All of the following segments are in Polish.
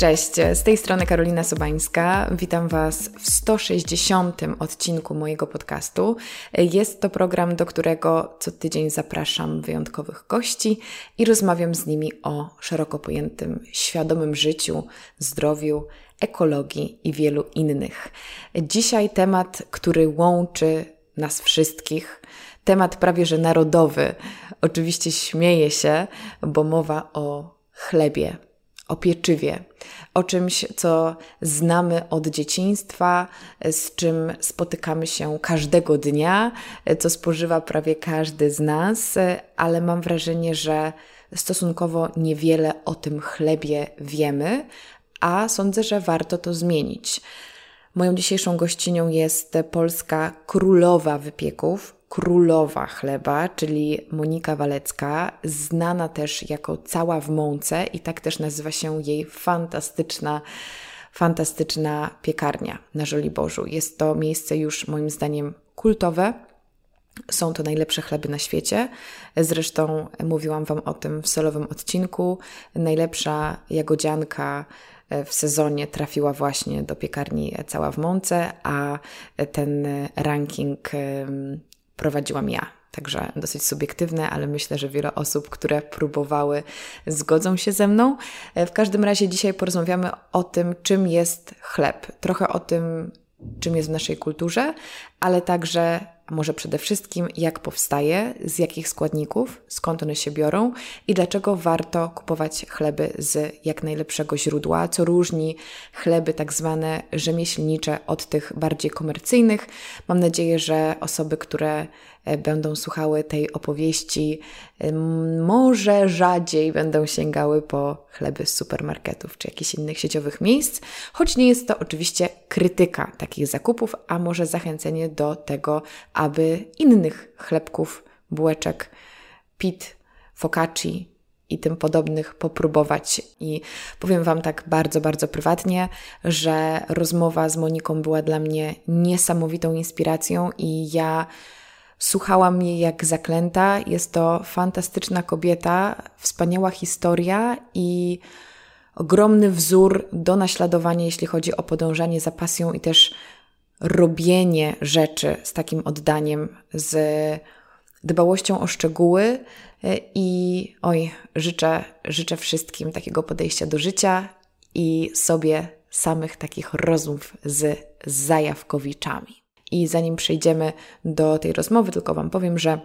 Cześć, z tej strony Karolina Sobańska. Witam Was w 160. odcinku mojego podcastu. Jest to program, do którego co tydzień zapraszam wyjątkowych gości i rozmawiam z nimi o szeroko pojętym świadomym życiu, zdrowiu, ekologii i wielu innych. Dzisiaj temat, który łączy nas wszystkich, temat prawie że narodowy. Oczywiście śmieję się, bo mowa o chlebie o pieczywie, o czymś, co znamy od dzieciństwa, z czym spotykamy się każdego dnia, co spożywa prawie każdy z nas, ale mam wrażenie, że stosunkowo niewiele o tym chlebie wiemy, a sądzę, że warto to zmienić. Moją dzisiejszą gościnią jest polska królowa wypieków, królowa chleba, czyli Monika Walecka, znana też jako Cała w Mące i tak też nazywa się jej fantastyczna fantastyczna piekarnia na Żoliborzu. Jest to miejsce już moim zdaniem kultowe. Są to najlepsze chleby na świecie. Zresztą mówiłam Wam o tym w solowym odcinku. Najlepsza jagodzianka w sezonie trafiła właśnie do piekarni Cała w Mące, a ten ranking prowadziłam ja. Także dosyć subiektywne, ale myślę, że wiele osób, które próbowały, zgodzą się ze mną. W każdym razie dzisiaj porozmawiamy o tym, czym jest chleb. Trochę o tym, czym jest w naszej kulturze, ale także może przede wszystkim jak powstaje, z jakich składników, skąd one się biorą i dlaczego warto kupować chleby z jak najlepszego źródła, co różni chleby tak zwane rzemieślnicze od tych bardziej komercyjnych. Mam nadzieję, że osoby, które E, będą słuchały tej opowieści, może rzadziej będą sięgały po chleby z supermarketów czy jakichś innych sieciowych miejsc, choć nie jest to oczywiście krytyka takich zakupów, a może zachęcenie do tego, aby innych chlebków, bułeczek, pit, focacci i tym podobnych popróbować. I powiem Wam tak bardzo, bardzo prywatnie, że rozmowa z Moniką była dla mnie niesamowitą inspiracją i ja Słuchałam jej jak zaklęta. Jest to fantastyczna kobieta, wspaniała historia i ogromny wzór do naśladowania, jeśli chodzi o podążanie za pasją i też robienie rzeczy z takim oddaniem, z dbałością o szczegóły. I oj, życzę, życzę wszystkim takiego podejścia do życia i sobie samych takich rozmów z zajawkowiczami. I zanim przejdziemy do tej rozmowy, tylko Wam powiem, że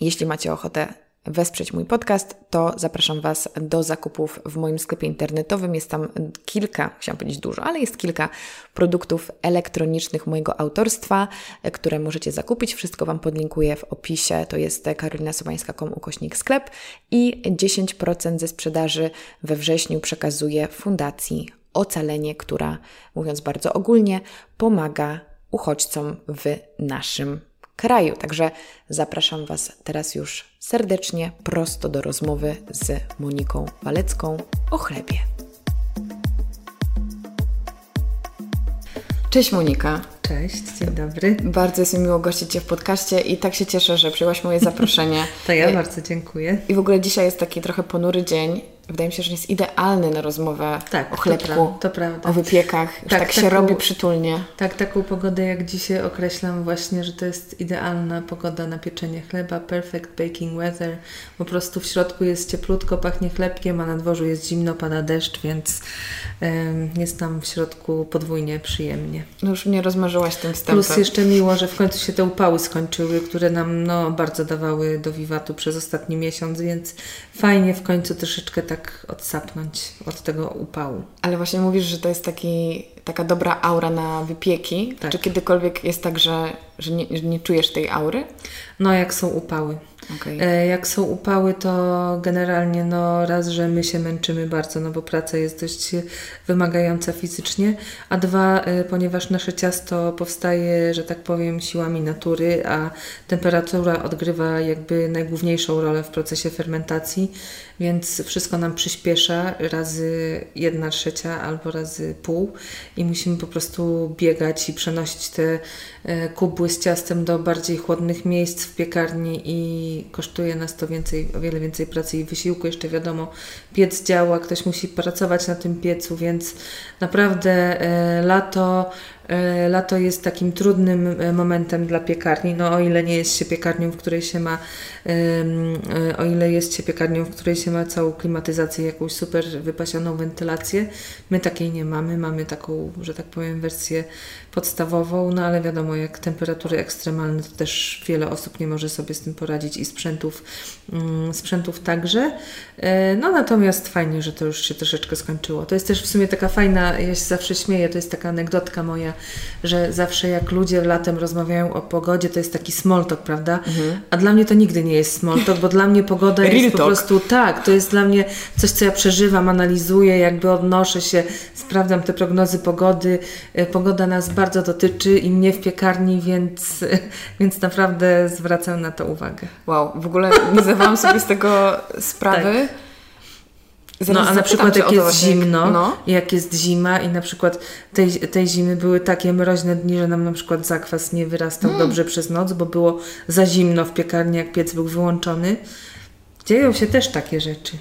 jeśli macie ochotę wesprzeć mój podcast, to zapraszam Was do zakupów w moim sklepie internetowym. Jest tam kilka, chciałam powiedzieć dużo, ale jest kilka produktów elektronicznych mojego autorstwa, które możecie zakupić. Wszystko Wam podlinkuję w opisie. To jest karolinasobańska.com ukośnik sklep i 10% ze sprzedaży we wrześniu przekazuję Fundacji Ocalenie, która, mówiąc bardzo ogólnie, pomaga uchodźcom w naszym kraju. Także zapraszam Was teraz już serdecznie prosto do rozmowy z Moniką Walecką o chlebie. Cześć Monika. Cześć, dzień dobry. Bardzo jest mi miło gościć Cię w podcaście i tak się cieszę, że przyjęłaś moje zaproszenie. to ja bardzo dziękuję. I w ogóle dzisiaj jest taki trochę ponury dzień wydaje mi się, że jest idealny na rozmowę tak, o chlebku, to, pra to prawda. o wypiekach. Tak, tak się taką, robi przytulnie. Tak, taką pogodę jak dzisiaj określam właśnie, że to jest idealna pogoda na pieczenie chleba, perfect baking weather. Po prostu w środku jest cieplutko, pachnie chlebkiem, a na dworzu jest zimno, pada deszcz, więc um, jest tam w środku podwójnie przyjemnie. No już mnie rozmarzyłaś tym wstępem. Plus jeszcze miło, że w końcu się te upały skończyły, które nam no, bardzo dawały do wiwatu przez ostatni miesiąc, więc fajnie w końcu troszeczkę tak odsapnąć od tego upału. Ale właśnie mówisz, że to jest taki, taka dobra aura na wypieki. Tak. Czy kiedykolwiek jest tak, że, że, nie, że nie czujesz tej aury? No, jak są upały. Okay. E, jak są upały, to generalnie no raz, że my się męczymy bardzo, no bo praca jest dość wymagająca fizycznie, a dwa, e, ponieważ nasze ciasto powstaje, że tak powiem, siłami natury, a temperatura odgrywa jakby najgłówniejszą rolę w procesie fermentacji, więc wszystko nam przyspiesza razy jedna trzecia albo razy pół i musimy po prostu biegać i przenosić te e, kubły z ciastem do bardziej chłodnych miejsc w piekarni i kosztuje nas to więcej, o wiele więcej pracy i wysiłku. Jeszcze wiadomo, piec działa, ktoś musi pracować na tym piecu, więc naprawdę e, lato lato jest takim trudnym e, momentem dla piekarni, no o ile nie jest się piekarnią, w której się ma, e, o ile jest się piekarnią, w której się ma całą klimatyzację, jakąś super wypasioną wentylację. My takiej nie mamy, mamy taką, że tak powiem, wersję podstawową, no ale wiadomo, jak temperatury ekstremalne, to też wiele osób nie może sobie z tym poradzić i sprzętów, mm, sprzętów także. No natomiast fajnie, że to już się troszeczkę skończyło. To jest też w sumie taka fajna, ja się zawsze śmieję, to jest taka anegdotka moja, że zawsze jak ludzie latem rozmawiają o pogodzie, to jest taki small talk, prawda? Mhm. A dla mnie to nigdy nie jest small talk, bo dla mnie pogoda jest po prostu tak, to jest dla mnie coś, co ja przeżywam, analizuję, jakby odnoszę się, sprawdzam te prognozy pogody. Y, pogoda nas bardzo dotyczy i mnie w piekarni, więc, więc naprawdę zwracam na to uwagę. Wow, w ogóle nie zdawałam sobie z tego sprawy. Tak Zaraz no a na przykład jak jest zimno, no. jak jest zima i na przykład tej, tej zimy były takie mroźne dni, że nam na przykład zakwas nie wyrastał mm. dobrze przez noc, bo było za zimno w piekarni, jak piec był wyłączony. Dzieją się też takie rzeczy.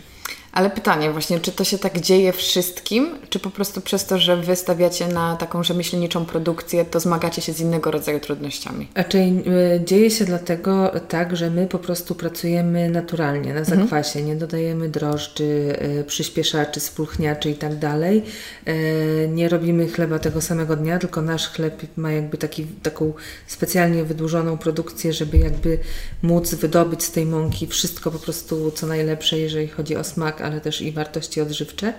Ale pytanie właśnie, czy to się tak dzieje wszystkim, czy po prostu przez to, że wy stawiacie na taką rzemieślniczą produkcję, to zmagacie się z innego rodzaju trudnościami? Raczej y, dzieje się dlatego tak, że my po prostu pracujemy naturalnie, na mhm. zakwasie, mhm. nie dodajemy drożdży, y, przyspieszaczy, spulchniaczy i tak dalej. Y, nie robimy chleba tego samego dnia, tylko nasz chleb ma jakby taki, taką specjalnie wydłużoną produkcję, żeby jakby móc wydobyć z tej mąki wszystko po prostu co najlepsze, jeżeli chodzi o smak ale też i wartości odżywcze.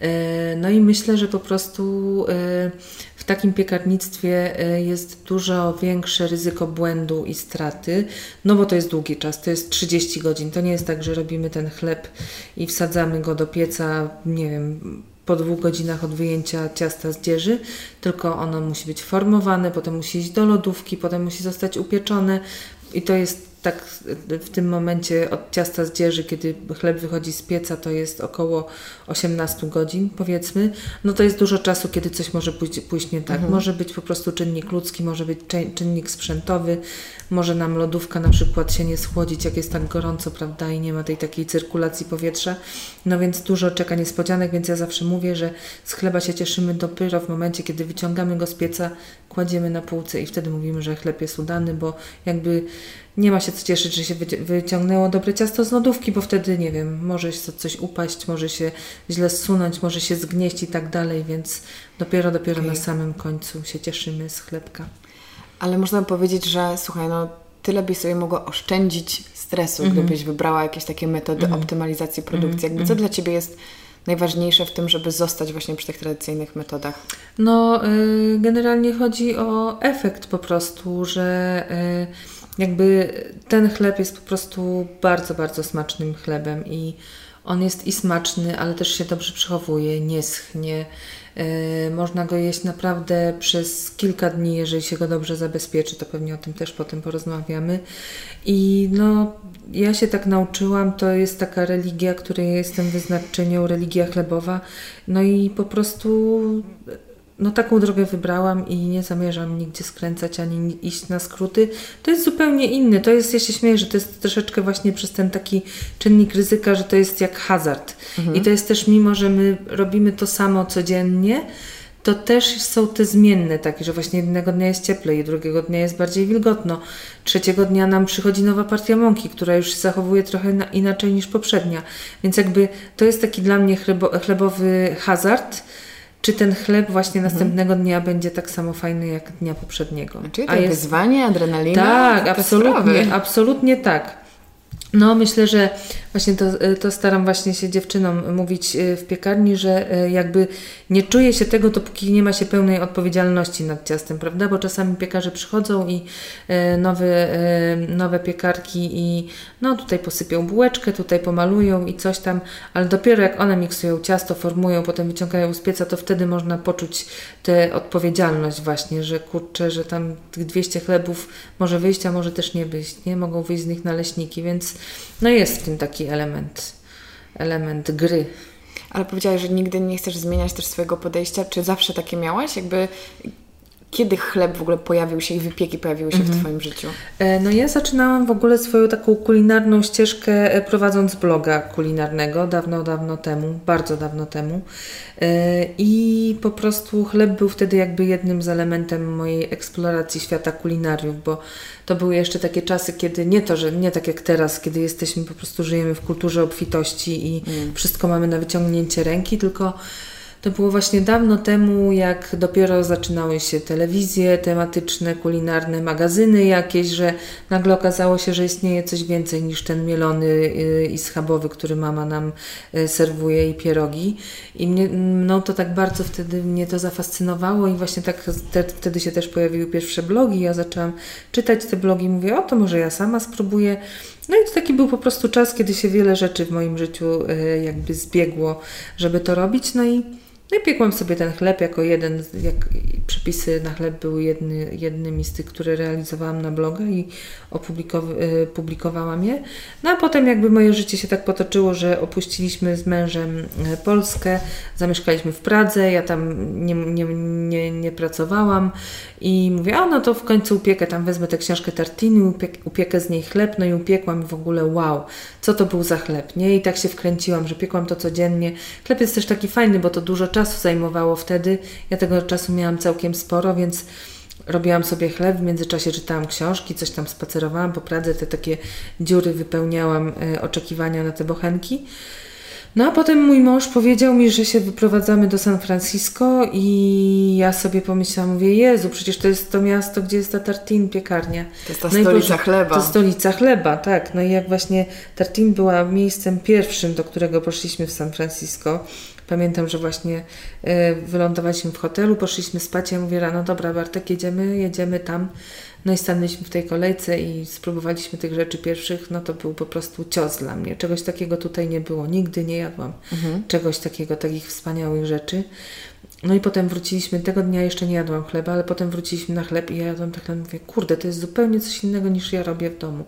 E, no i myślę, że po prostu e, w takim piekarnictwie e, jest dużo większe ryzyko błędu i straty, no bo to jest długi czas, to jest 30 godzin. To nie jest tak, że robimy ten chleb i wsadzamy go do pieca, nie wiem, po dwóch godzinach od wyjęcia ciasta z dzieży, tylko ono musi być formowane, potem musi iść do lodówki, potem musi zostać upieczone i to jest tak w tym momencie od ciasta z dzieży, kiedy chleb wychodzi z pieca, to jest około 18 godzin, powiedzmy. No to jest dużo czasu, kiedy coś może pójść, pójść nie tak. Mhm. Może być po prostu czynnik ludzki, może być czynnik sprzętowy, może nam lodówka na przykład się nie schłodzić, jak jest tak gorąco, prawda, i nie ma tej takiej cyrkulacji powietrza. No więc dużo czeka niespodzianek, więc ja zawsze mówię, że z chleba się cieszymy dopiero w momencie, kiedy wyciągamy go z pieca, kładziemy na półce i wtedy mówimy, że chleb jest udany, bo jakby nie ma się cieszyć, że się wyciągnęło dobre ciasto z lodówki, bo wtedy, nie wiem, może się coś upaść, może się źle zsunąć, może się zgnieść i tak dalej, więc dopiero, dopiero okay. na samym końcu się cieszymy z chlebka. Ale można powiedzieć, że słuchaj, no tyle byś sobie mogła oszczędzić stresu, mm -hmm. gdybyś wybrała jakieś takie metody mm -hmm. optymalizacji produkcji. Mm -hmm. Jakby co mhm. dla Ciebie jest najważniejsze w tym, żeby zostać właśnie przy tych tradycyjnych metodach? No, y, generalnie chodzi o efekt po prostu, że y, jakby ten chleb jest po prostu bardzo, bardzo smacznym chlebem i on jest i smaczny, ale też się dobrze przechowuje, nie schnie. Yy, można go jeść naprawdę przez kilka dni, jeżeli się go dobrze zabezpieczy, to pewnie o tym też potem porozmawiamy. I no, ja się tak nauczyłam, to jest taka religia, której jestem wyznaczenią, religia chlebowa. No i po prostu no taką drogę wybrałam i nie zamierzam nigdzie skręcać ani iść na skróty. To jest zupełnie inny. To jest, ja się śmieję, że to jest troszeczkę właśnie przez ten taki czynnik ryzyka, że to jest jak hazard. Mhm. I to jest też, mimo że my robimy to samo codziennie, to też są te zmienne takie, że właśnie jednego dnia jest cieplej, drugiego dnia jest bardziej wilgotno, trzeciego dnia nam przychodzi nowa partia mąki, która już się zachowuje trochę inaczej niż poprzednia. Więc jakby to jest taki dla mnie chlebo, chlebowy hazard, czy ten chleb właśnie mhm. następnego dnia będzie tak samo fajny jak dnia poprzedniego. Czyli to A jest wyzwanie, adrenalina? Tak, absolutnie, absolutnie tak. No, myślę, że właśnie to, to staram właśnie się dziewczynom mówić e, w piekarni, że e, jakby nie czuje się tego, dopóki nie ma się pełnej odpowiedzialności nad ciastem, prawda? Bo czasami piekarze przychodzą i e, nowe, nowe piekarki i no tutaj posypią bułeczkę, tutaj pomalują i coś tam, ale dopiero jak one miksują ciasto, formują, potem wyciągają z pieca, to wtedy można poczuć tę odpowiedzialność właśnie, że kurczę, że tam tych 200 chlebów może wyjść, a może też nie wyjść, nie? Mogą wyjść z nich naleśniki, więc no jest w tym taki element, element gry. Ale powiedziałaś, że nigdy nie chcesz zmieniać też swojego podejścia. Czy zawsze takie miałaś? Jakby kiedy chleb w ogóle pojawił się i wypieki pojawiły się mhm. w Twoim życiu? E, no ja zaczynałam w ogóle swoją taką kulinarną ścieżkę e, prowadząc bloga kulinarnego dawno, dawno temu, bardzo dawno temu. E, I po prostu chleb był wtedy jakby jednym z elementem mojej eksploracji świata kulinariów, bo to były jeszcze takie czasy, kiedy nie to, że nie tak jak teraz, kiedy jesteśmy, po prostu żyjemy w kulturze obfitości i mm. wszystko mamy na wyciągnięcie ręki, tylko to było właśnie dawno temu, jak dopiero zaczynały się telewizje tematyczne, kulinarne, magazyny jakieś, że nagle okazało się, że istnieje coś więcej niż ten mielony y, i schabowy, który mama nam y, serwuje i pierogi. I mnie, no to tak bardzo wtedy mnie to zafascynowało i właśnie tak te, wtedy się też pojawiły pierwsze blogi. Ja zaczęłam czytać te blogi i mówię, o to może ja sama spróbuję. No i to taki był po prostu czas, kiedy się wiele rzeczy w moim życiu y, jakby zbiegło, żeby to robić. No i no i piekłam sobie ten chleb jako jeden, jak przepisy na chleb były jedny, jednymi z tych, które realizowałam na bloga i opublikowałam je. No a potem jakby moje życie się tak potoczyło, że opuściliśmy z mężem e, Polskę, zamieszkaliśmy w Pradze, ja tam nie, nie, nie, nie pracowałam i mówię, a no to w końcu upiekę, tam wezmę tę książkę Tartiny, upiek, upiekę z niej chleb, no i upiekłam i w ogóle wow, co to był za chleb, nie? I tak się wkręciłam, że piekłam to codziennie. Chleb jest też taki fajny, bo to dużo czasu zajmowało wtedy. Ja tego czasu miałam całkiem sporo, więc robiłam sobie chleb, w międzyczasie czytałam książki, coś tam spacerowałam po Pradze, te takie dziury wypełniałam e, oczekiwania na te bochenki. No a potem mój mąż powiedział mi, że się wyprowadzamy do San Francisco i ja sobie pomyślałam, mówię, Jezu, przecież to jest to miasto, gdzie jest ta Tartin piekarnia. To jest ta no stolica chleba. To stolica chleba, tak. No i jak właśnie Tartin była miejscem pierwszym, do którego poszliśmy w San Francisco, Pamiętam, że właśnie y, wylądowaliśmy w hotelu, poszliśmy spać. Ja mówię rano, dobra Bartek, jedziemy, jedziemy tam. No i stanęliśmy w tej kolejce i spróbowaliśmy tych rzeczy pierwszych. No to był po prostu cios dla mnie. Czegoś takiego tutaj nie było. Nigdy nie jadłam mhm. czegoś takiego, takich wspaniałych rzeczy. No i potem wróciliśmy, tego dnia jeszcze nie jadłam chleba, ale potem wróciliśmy na chleb i ja jadłam tak chleb, mówię, kurde, to jest zupełnie coś innego niż ja robię w domu.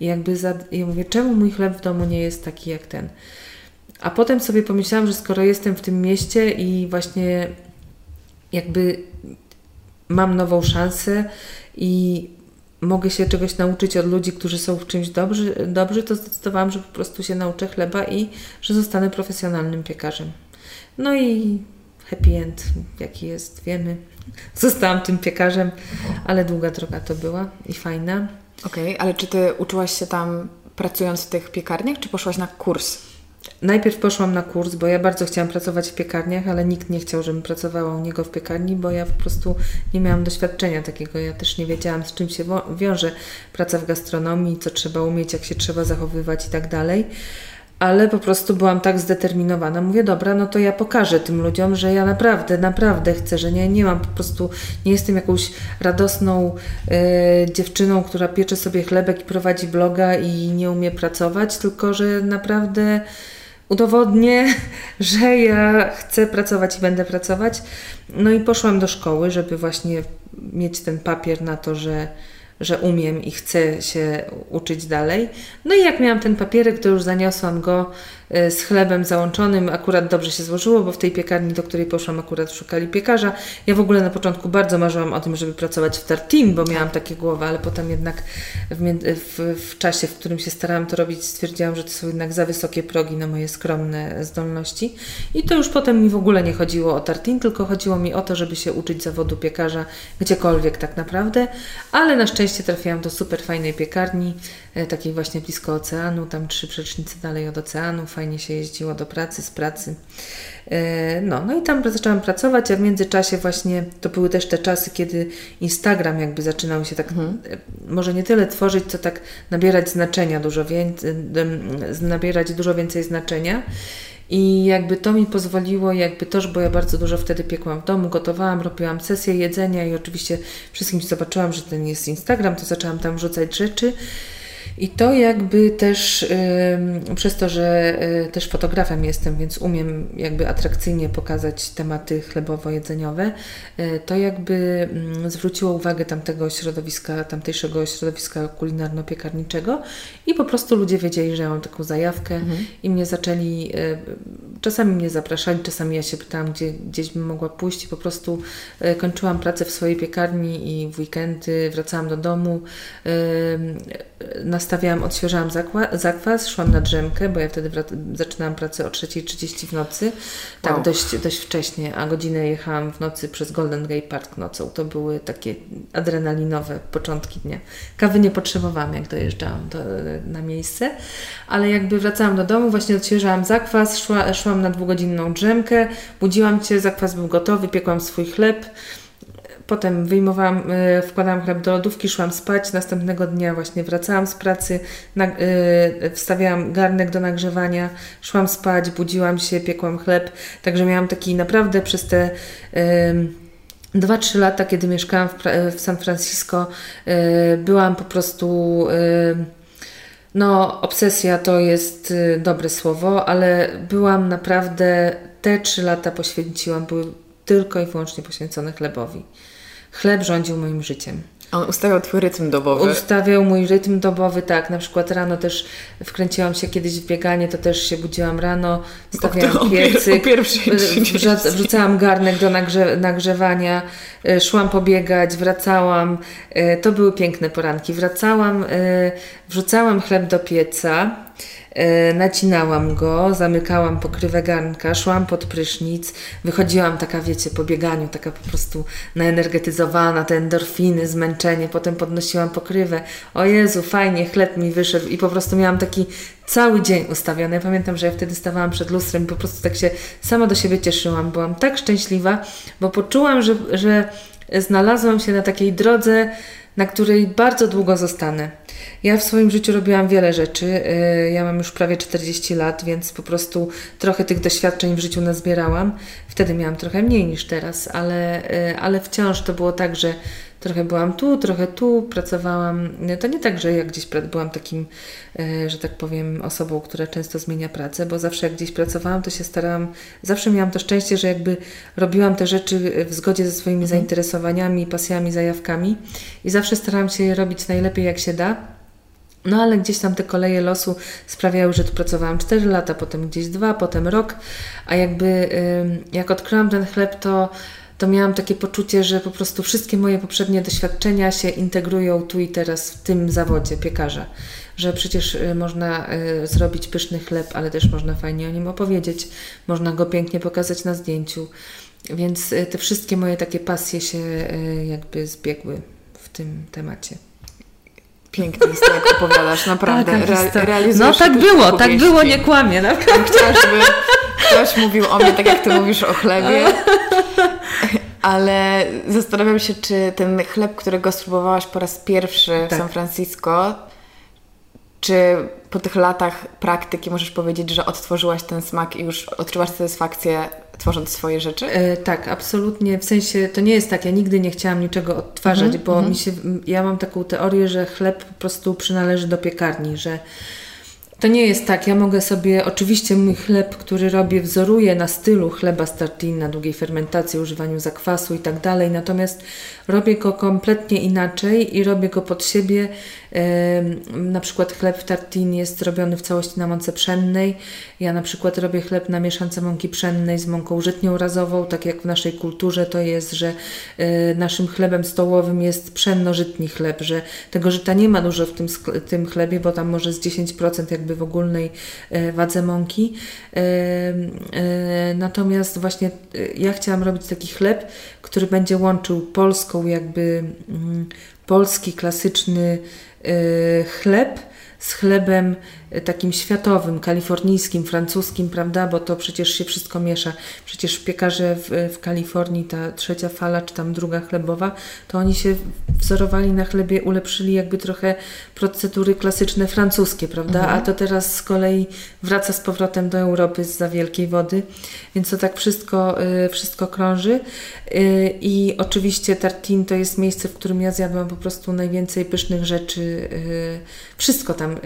I jakby za, ja mówię, czemu mój chleb w domu nie jest taki jak ten? A potem sobie pomyślałam, że skoro jestem w tym mieście i właśnie jakby mam nową szansę i mogę się czegoś nauczyć od ludzi, którzy są w czymś dobrzy, dobrzy, to zdecydowałam, że po prostu się nauczę chleba i że zostanę profesjonalnym piekarzem. No i happy end, jaki jest, wiemy. Zostałam tym piekarzem, ale długa droga to była i fajna. Okej, okay, ale czy ty uczyłaś się tam pracując w tych piekarniach, czy poszłaś na kurs? Najpierw poszłam na kurs, bo ja bardzo chciałam pracować w piekarniach, ale nikt nie chciał, żebym pracowała u niego w piekarni, bo ja po prostu nie miałam doświadczenia takiego. Ja też nie wiedziałam, z czym się wiąże praca w gastronomii, co trzeba umieć, jak się trzeba zachowywać i tak dalej. Ale po prostu byłam tak zdeterminowana. Mówię, dobra, no to ja pokażę tym ludziom, że ja naprawdę, naprawdę chcę, że nie, nie mam po prostu, nie jestem jakąś radosną y, dziewczyną, która piecze sobie chlebek i prowadzi bloga i nie umie pracować, tylko że naprawdę udowodnię, że ja chcę pracować i będę pracować. No i poszłam do szkoły, żeby właśnie mieć ten papier na to, że że umiem i chcę się uczyć dalej. No i jak miałam ten papierek, to już zaniosłam go z chlebem załączonym. Akurat dobrze się złożyło, bo w tej piekarni, do której poszłam, akurat szukali piekarza. Ja w ogóle na początku bardzo marzyłam o tym, żeby pracować w Tartin, bo miałam takie głowy, ale potem jednak w, w, w czasie, w którym się starałam to robić, stwierdziłam, że to są jednak za wysokie progi na moje skromne zdolności. I to już potem mi w ogóle nie chodziło o Tartin, tylko chodziło mi o to, żeby się uczyć zawodu piekarza gdziekolwiek tak naprawdę. Ale na szczęście trafiłam do super fajnej piekarni, takiej właśnie blisko oceanu, tam trzy przecznice dalej od oceanu fajnie się jeździło do pracy, z pracy. E, no, no i tam zaczęłam pracować, a w międzyczasie właśnie to były też te czasy, kiedy Instagram jakby zaczynał się tak, mhm. E, może nie tyle tworzyć, co tak nabierać znaczenia dużo więcej, nabierać dużo więcej znaczenia. I jakby to mi pozwoliło, jakby to, bo ja bardzo dużo wtedy piekłam w domu, gotowałam, robiłam sesję jedzenia i oczywiście wszystkim zobaczyłam, że ten jest Instagram, to zaczęłam tam wrzucać rzeczy. I to jakby też przez to, że y, też fotografem jestem, więc umiem jakby atrakcyjnie pokazać tematy chlebowo-jedzeniowe, y, to jakby mm, zwróciło uwagę tamtego środowiska, tamtejszego środowiska kulinarno-piekarniczego i po prostu ludzie wiedzieli, że ja mam taką zajawkę mhm. i mnie zaczęli, y, czasami mnie zapraszali, czasami ja się pytałam, gdzie, gdzieś bym mogła pójść i po prostu kończyłam pracę w swojej piekarni i w weekendy wracałam do domu, nastawiałam, odświeżałam zakwas, szłam na drzemkę, bo ja wtedy zaczynałam pracę o 3.30 w nocy, tak wow. dość, dość wcześnie, a godzinę jechałam w nocy przez Golden Gate Park nocą. To były takie adrenalinowe początki dnia. Kawy nie potrzebowałam, jak dojeżdżałam do, na miejsce, ale jakby wracałam do domu, właśnie odświeżałam zakwas, szła, szłam na dwugodzinną drzemkę, budziłam Cię, zakwas był gotowy, piekłam swój chleb, Potem wyjmowałam, e, wkładałam chleb do lodówki, szłam spać. Następnego dnia właśnie wracałam z pracy, e, wstawiałam garnek do nagrzewania, szłam spać, budziłam się, piekłam chleb. Także miałam taki naprawdę przez te dwa, trzy lata, kiedy mieszkałam w, w San Francisco, e, byłam po prostu. No, obsesja to jest dobre słowo, ale byłam naprawdę, te trzy lata poświęciłam, były tylko i wyłącznie poświęcone chlebowi. Chleb rządził moim życiem. On ustawiał twój rytm dobowy. Ustawiał mój rytm dobowy, tak. Na przykład rano też wkręciłam się kiedyś w bieganie, to też się budziłam rano, stawiałam piecyk, wrzucałam garnek do nagrze nagrzewania, y, szłam pobiegać, wracałam. Y, to były piękne poranki. Wracałam, y, wrzucałam chleb do pieca, nacinałam go, zamykałam pokrywę garnka, szłam pod prysznic, wychodziłam taka, wiecie, po bieganiu, taka po prostu naenergetyzowana, te endorfiny, zmęczenie, potem podnosiłam pokrywę. O Jezu, fajnie, chleb mi wyszedł i po prostu miałam taki cały dzień ustawiony. Ja pamiętam, że ja wtedy stawałam przed lustrem i po prostu tak się sama do siebie cieszyłam. Byłam tak szczęśliwa, bo poczułam, że, że znalazłam się na takiej drodze, na której bardzo długo zostanę. Ja w swoim życiu robiłam wiele rzeczy. Y, ja mam już prawie 40 lat, więc po prostu trochę tych doświadczeń w życiu nazbierałam. Wtedy miałam trochę mniej niż teraz, ale, y, ale wciąż to było tak, że trochę byłam tu, trochę tu, pracowałam. To nie tak, że ja gdzieś byłam takim, y, że tak powiem, osobą, która często zmienia pracę, bo zawsze jak gdzieś pracowałam, to się starałam, zawsze miałam to szczęście, że jakby robiłam te rzeczy w zgodzie ze swoimi mhm. zainteresowaniami, pasjami, zajawkami i zawsze starałam się je robić najlepiej jak się da. No ale gdzieś tam te koleje losu sprawiały, że tu pracowałam 4 lata, potem gdzieś 2, potem rok, a jakby jak odkryłam ten chleb, to, to miałam takie poczucie, że po prostu wszystkie moje poprzednie doświadczenia się integrują tu i teraz w tym zawodzie piekarza. Że przecież y, można y, zrobić pyszny chleb, ale też można fajnie o nim opowiedzieć, można go pięknie pokazać na zdjęciu. Więc y, te wszystkie moje takie pasje się jakby zbiegły w tym temacie. Pięknie jest jak opowiadasz, naprawdę. Re no tak było, tak było, nie kłamie. Naprawdę. Chciałam, żeby ktoś mówił o mnie tak, jak ty mówisz o chlebie. Ale zastanawiam się, czy ten chleb, którego spróbowałaś po raz pierwszy w tak. San Francisco, czy po tych latach praktyki możesz powiedzieć, że odtworzyłaś ten smak i już odczuwasz satysfakcję tworząc swoje rzeczy? E, tak, absolutnie. W sensie to nie jest tak, ja nigdy nie chciałam niczego odtwarzać, mm -hmm, bo mm -hmm. mi się, ja mam taką teorię, że chleb po prostu przynależy do piekarni, że to nie jest tak. Ja mogę sobie, oczywiście mój chleb, który robię, wzoruję na stylu chleba z tartin, na długiej fermentacji, używaniu zakwasu i tak dalej. Natomiast robię go kompletnie inaczej i robię go pod siebie. Na przykład chleb w tartin jest robiony w całości na mące pszennej. Ja na przykład robię chleb na mieszance mąki pszennej z mąką żytnią razową, tak jak w naszej kulturze to jest, że e, naszym chlebem stołowym jest pszenno-żytni chleb, że tego żyta nie ma dużo w tym, tym chlebie, bo tam może z 10% jakby w ogólnej e, wadze mąki. Natomiast właśnie e, ja chciałam robić taki chleb, który będzie łączył polską jakby mm, polski klasyczny chleb z chlebem takim światowym, kalifornijskim, francuskim, prawda, bo to przecież się wszystko miesza. Przecież piekarze w, w Kalifornii, ta trzecia fala, czy tam druga chlebowa, to oni się wzorowali na chlebie, ulepszyli jakby trochę procedury klasyczne francuskie, prawda, mhm. a to teraz z kolei wraca z powrotem do Europy z za wielkiej wody, więc to tak wszystko, y, wszystko krąży y, i oczywiście Tartin to jest miejsce, w którym ja zjadłam po prostu najwięcej pysznych rzeczy, wszystko tam,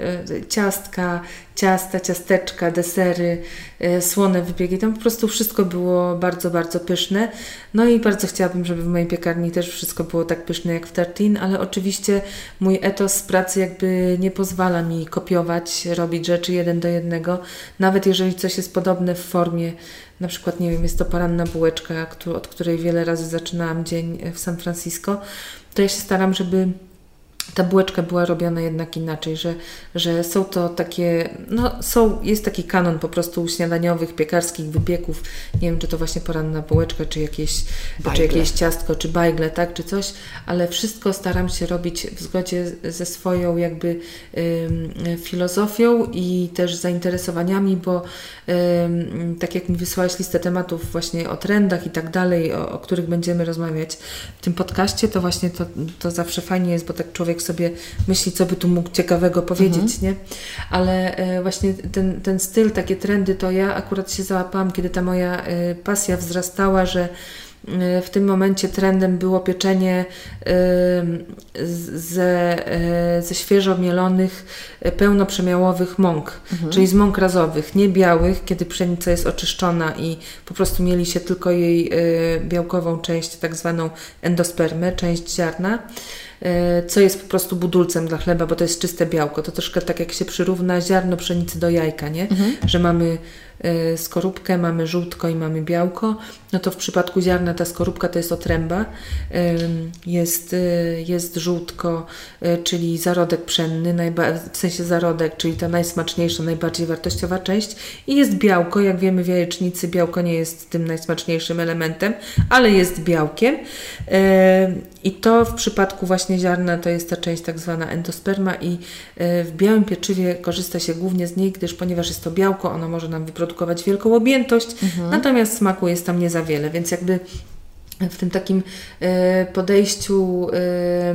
ciastka, ciasta, ciasteczka, desery, słone wypieki, tam po prostu wszystko było bardzo, bardzo pyszne, no i bardzo chciałabym, żeby w mojej piekarni też wszystko było tak pyszne jak w Tartin, ale oczywiście mój etos pracy jakby nie pozwala mi kopiować, robić rzeczy jeden do jednego, nawet jeżeli coś jest podobne w formie, na przykład, nie wiem, jest to poranna bułeczka, od której wiele razy zaczynałam dzień w San Francisco, to ja się staram, żeby ta bułeczka była robiona jednak inaczej, że, że są to takie, no są, jest taki kanon po prostu śniadaniowych, piekarskich wypieków, nie wiem, czy to właśnie poranna bułeczka, czy jakieś, czy jakieś ciastko, czy bajgle, tak, czy coś, ale wszystko staram się robić w zgodzie ze swoją jakby ym, filozofią i też zainteresowaniami, bo ym, tak jak mi wysłałeś listę tematów właśnie o trendach i tak dalej, o, o których będziemy rozmawiać w tym podcaście, to właśnie to, to zawsze fajnie jest, bo tak człowiek sobie myśli, co by tu mógł ciekawego powiedzieć, mhm. nie? Ale e, właśnie ten, ten styl, takie trendy, to ja akurat się załapałam, kiedy ta moja e, pasja wzrastała, że e, w tym momencie trendem było pieczenie ze, ze świeżo mielonych, pełnoprzemiałowych mąk, mhm. czyli z mąk razowych, nie białych, kiedy pszenica jest oczyszczona i po prostu mieli się tylko jej białkową część, tak zwaną endospermę, część ziarna co jest po prostu budulcem dla chleba, bo to jest czyste białko. To troszkę tak jak się przyrówna ziarno pszenicy do jajka, nie? Mhm. Że mamy skorupkę, mamy żółtko i mamy białko, no to w przypadku ziarna ta skorupka to jest otręba, jest, y, jest żółtko, y, czyli zarodek pszenny, w sensie zarodek, czyli ta najsmaczniejsza, najbardziej wartościowa część. I jest białko, jak wiemy w jajecznicy białko nie jest tym najsmaczniejszym elementem, ale jest białkiem. I to w przypadku właśnie ziarna to jest ta część tak zwana endosperma i w białym pieczywie korzysta się głównie z niej, gdyż ponieważ jest to białko, ono może nam wyprodukować produkować wielką objętość, mhm. natomiast smaku jest tam nie za wiele, więc jakby w tym takim e, podejściu e,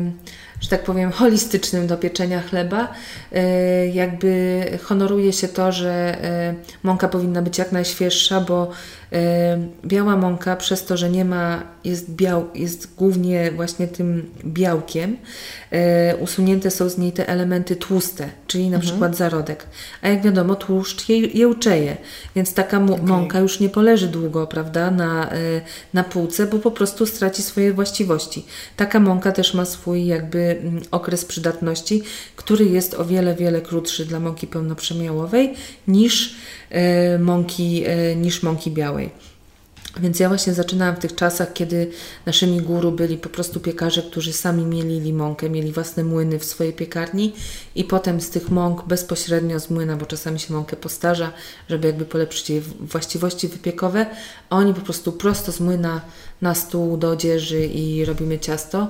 że tak powiem, holistycznym do pieczenia chleba. E, jakby honoruje się to, że mąka powinna być jak najświeższa, bo biała mąka przez to, że nie ma, jest, biał, jest głównie właśnie tym białkiem, e, usunięte są z niej te elementy tłuste, czyli na mhm. przykład zarodek. A jak wiadomo, tłuszcz je, jełczeje, więc taka okay. mąka już nie poleży długo, prawda, na, e, na półce, bo po prostu straci swoje właściwości. Taka mąka też ma swój jakby mm, okres przydatności, który jest o wiele, wiele krótszy dla mąki pełnoprzemiałowej niż mąki, niż mąki białej. Więc ja właśnie zaczynałam w tych czasach, kiedy naszymi guru byli po prostu piekarze, którzy sami mielili mąkę, mieli własne młyny w swojej piekarni i potem z tych mąk bezpośrednio z młyna, bo czasami się mąkę postarza, żeby jakby polepszyć jej właściwości wypiekowe, a oni po prostu prosto z młyna na stół do odzieży i robimy ciasto.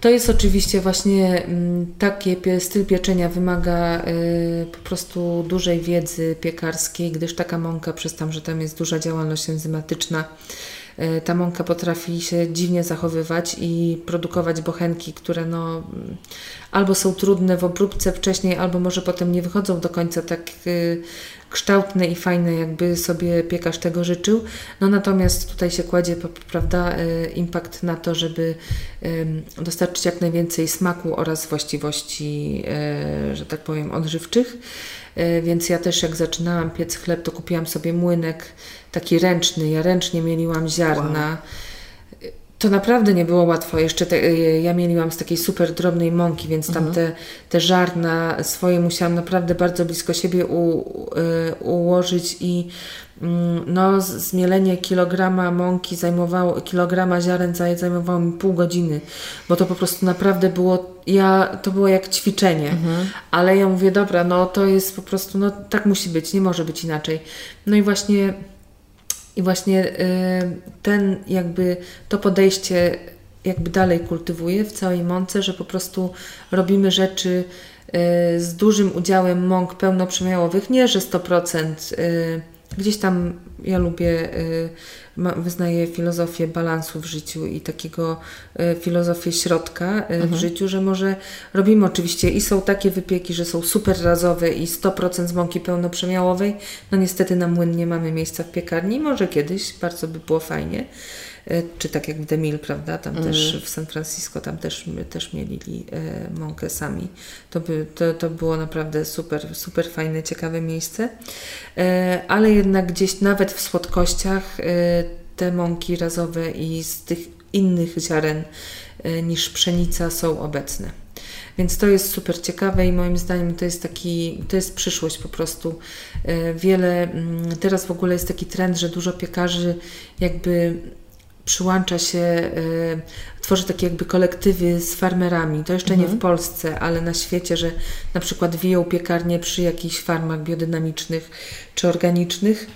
To jest oczywiście właśnie mm, taki styl pieczenia wymaga y, po prostu dużej wiedzy piekarskiej, gdyż taka mąka, przez tam, że tam jest duża działalność enzymatyczna, ta mąka potrafi się dziwnie zachowywać i produkować bochenki, które no, mm, albo są trudne w obróbce wcześniej, albo może potem nie wychodzą do końca tak y, kształtne i fajne, jakby sobie piekarz tego życzył. No natomiast tutaj się kładzie, prawda, e, impact na to, żeby dostarczyć jak najwięcej smaku oraz właściwości, że tak powiem, odżywczych. E, więc ja też jak zaczynałam piec chleb, to kupiłam sobie młynek taki ręczny. Ja ręcznie mieliłam ziarna. Wow to naprawdę nie było łatwo. Jeszcze te, y, ja mieliłam z takiej super drobnej mąki, więc tam mhm. te, te żarna swoje musiałam naprawdę bardzo blisko siebie u, y, ułożyć i mm, no, zmielenie kilograma mąki zajmowało, kilograma ziaren zajmowało mi pół godziny, bo to po prostu naprawdę było, ja, to było jak ćwiczenie, mhm. ale ja mówię, dobra, no to jest po prostu, no tak musi być, nie może być inaczej. No i właśnie i właśnie y, ten jakby to podejście jakby dalej kultywuję w całej mące, że po prostu robimy rzeczy z dużym udziałem mąk pełnoprzemiałowych, nie że 100%. Gdzieś tam ja lubię, wyznaję filozofię balansu w życiu i takiego filozofię środka mhm. w życiu, że może robimy oczywiście i są takie wypieki, że są super razowe i 100% z mąki pełnoprzemiałowej. No niestety na młyn nie mamy miejsca w piekarni, może kiedyś, bardzo by było fajnie. E, czy tak jak w Demil, prawda, tam mm. też w San Francisco, tam też, też mielili e, mąkę sami. To, by, to, to było naprawdę super, super fajne, ciekawe miejsce. E, ale jednak gdzieś nawet w słodkościach te mąki razowe i z tych innych ziaren niż pszenica są obecne. Więc to jest super ciekawe i moim zdaniem to jest taki, to jest przyszłość po prostu. Wiele, mm, teraz w ogóle jest taki trend, że dużo piekarzy jakby przyłącza się, y, tworzy takie jakby kolektywy z farmerami. To jeszcze mhm. nie w. Polsce, ale na świecie, że na przykład wiją piekarnie przy jakichś farmach biodynamicznych czy organicznych.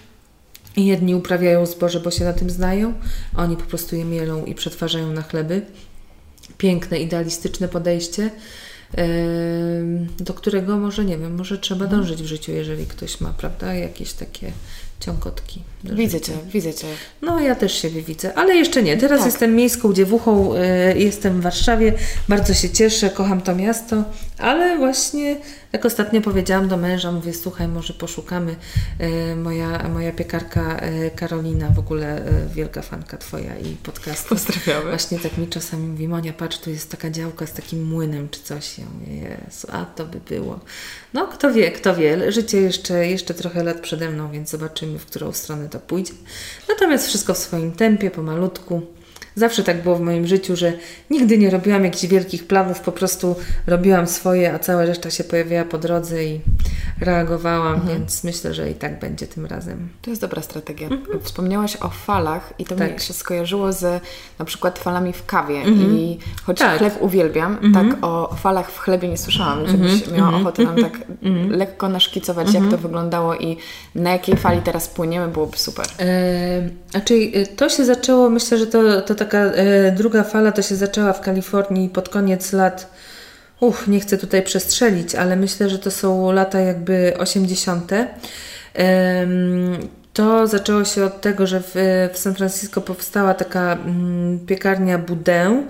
I jedni uprawiają zboże, bo się na tym znają, oni po prostu je mielą i przetwarzają na chleby. Piękne, idealistyczne podejście, do którego może, nie wiem, może trzeba mhm. dążyć w życiu, jeżeli ktoś ma, prawda, jakieś takie ciągotki. Widzę Cię, widzę Cię. No ja też siebie widzę, ale jeszcze nie. Teraz tak. jestem miejską dziewuchą, y, jestem w Warszawie, bardzo się cieszę, kocham to miasto, ale właśnie jak ostatnio powiedziałam do męża, mówię, słuchaj, może poszukamy. E, moja, moja piekarka e, Karolina, w ogóle e, wielka fanka Twoja i podcastu. Pozdrawiamy. Właśnie tak mi czasami mówi, Monia, patrz, tu jest taka działka z takim młynem czy coś. Ja mówię, Jezu, a to by było. No, kto wie, kto wie. Życie jeszcze, jeszcze trochę lat przede mną, więc zobaczymy, w którą stronę to pójdzie. Natomiast wszystko w swoim tempie, pomalutku. Zawsze tak było w moim życiu, że nigdy nie robiłam jakichś wielkich planów, po prostu robiłam swoje, a cała reszta się pojawiała po drodze i reagowałam, mhm. więc myślę, że i tak będzie tym razem. To jest dobra strategia. Mhm. Wspomniałaś o falach i to tak. mi się skojarzyło z na przykład falami w kawie mhm. i choć tak. chleb uwielbiam, mhm. tak o falach w chlebie nie słyszałam, żebyś mhm. miała mhm. ochotę nam tak lekko naszkicować, jak to wyglądało i na jakiej fali teraz płyniemy, byłoby super. E, znaczy, to się zaczęło, myślę, że to, to taka e, druga fala to się zaczęła w Kalifornii pod koniec lat uch, nie chcę tutaj przestrzelić, ale myślę, że to są lata jakby 80. To zaczęło się od tego, że w, w San Francisco powstała taka mm, piekarnia Boudin,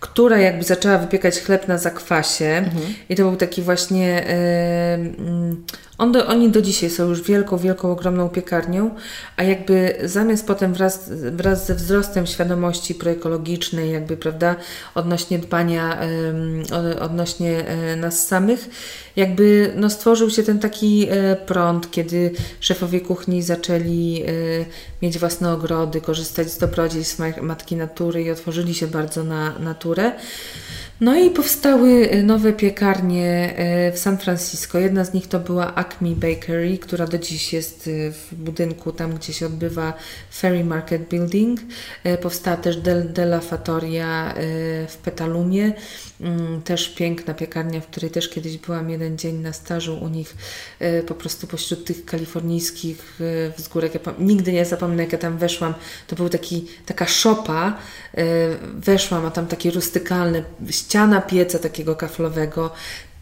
która jakby zaczęła wypiekać chleb na zakwasie. Mhm. I to był taki właśnie. On do, oni do dzisiaj są już wielką, wielką, ogromną piekarnią, a jakby zamiast potem wraz, wraz ze wzrostem świadomości proekologicznej, jakby, prawda, odnośnie dbania, odnośnie yy, nas samych, jakby no, stworzył się ten taki e, prąd, kiedy szefowie kuchni zaczęli e, mieć własne ogrody, korzystać z dobrodziejstw matki natury i otworzyli się bardzo na naturę. No i powstały e, nowe piekarnie e, w San Francisco. Jedna z nich to była Acme Bakery, która do dziś jest e, w budynku tam, gdzie się odbywa Ferry Market Building. Powstała też Del, Della Fattoria w Petalumie. Mm, też piękna piekarnia, w której też kiedyś byłam jeden dzień na stażu u nich, po prostu pośród tych kalifornijskich wzgórek. Ja nigdy nie zapomnę, jak ja tam weszłam. To był taki, taka szopa. Weszłam, a tam takie rustykalne ściana pieca takiego kaflowego,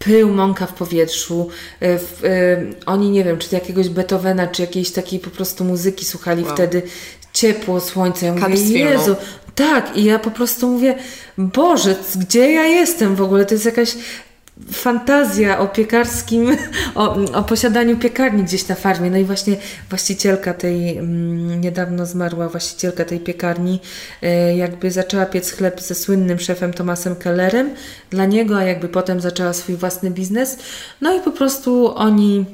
pył, mąka w powietrzu. E, w, y, oni nie wiem, czy jakiegoś Beethovena, czy jakiejś takiej po prostu muzyki słuchali wow. wtedy. Ciepło, słońce. Ja mówię, Jezu, tak. I ja po prostu mówię, Boże, gdzie ja jestem w ogóle? To jest jakaś fantazja o piekarskim, o, o, posiadaniu piekarni gdzieś na farmie. No i właśnie właścicielka tej, mm, niedawno zmarła właścicielka tej piekarni, y, jakby zaczęła piec chleb ze słynnym szefem Tomasem Kellerem dla niego, a jakby potem zaczęła swój własny biznes. No i po prostu oni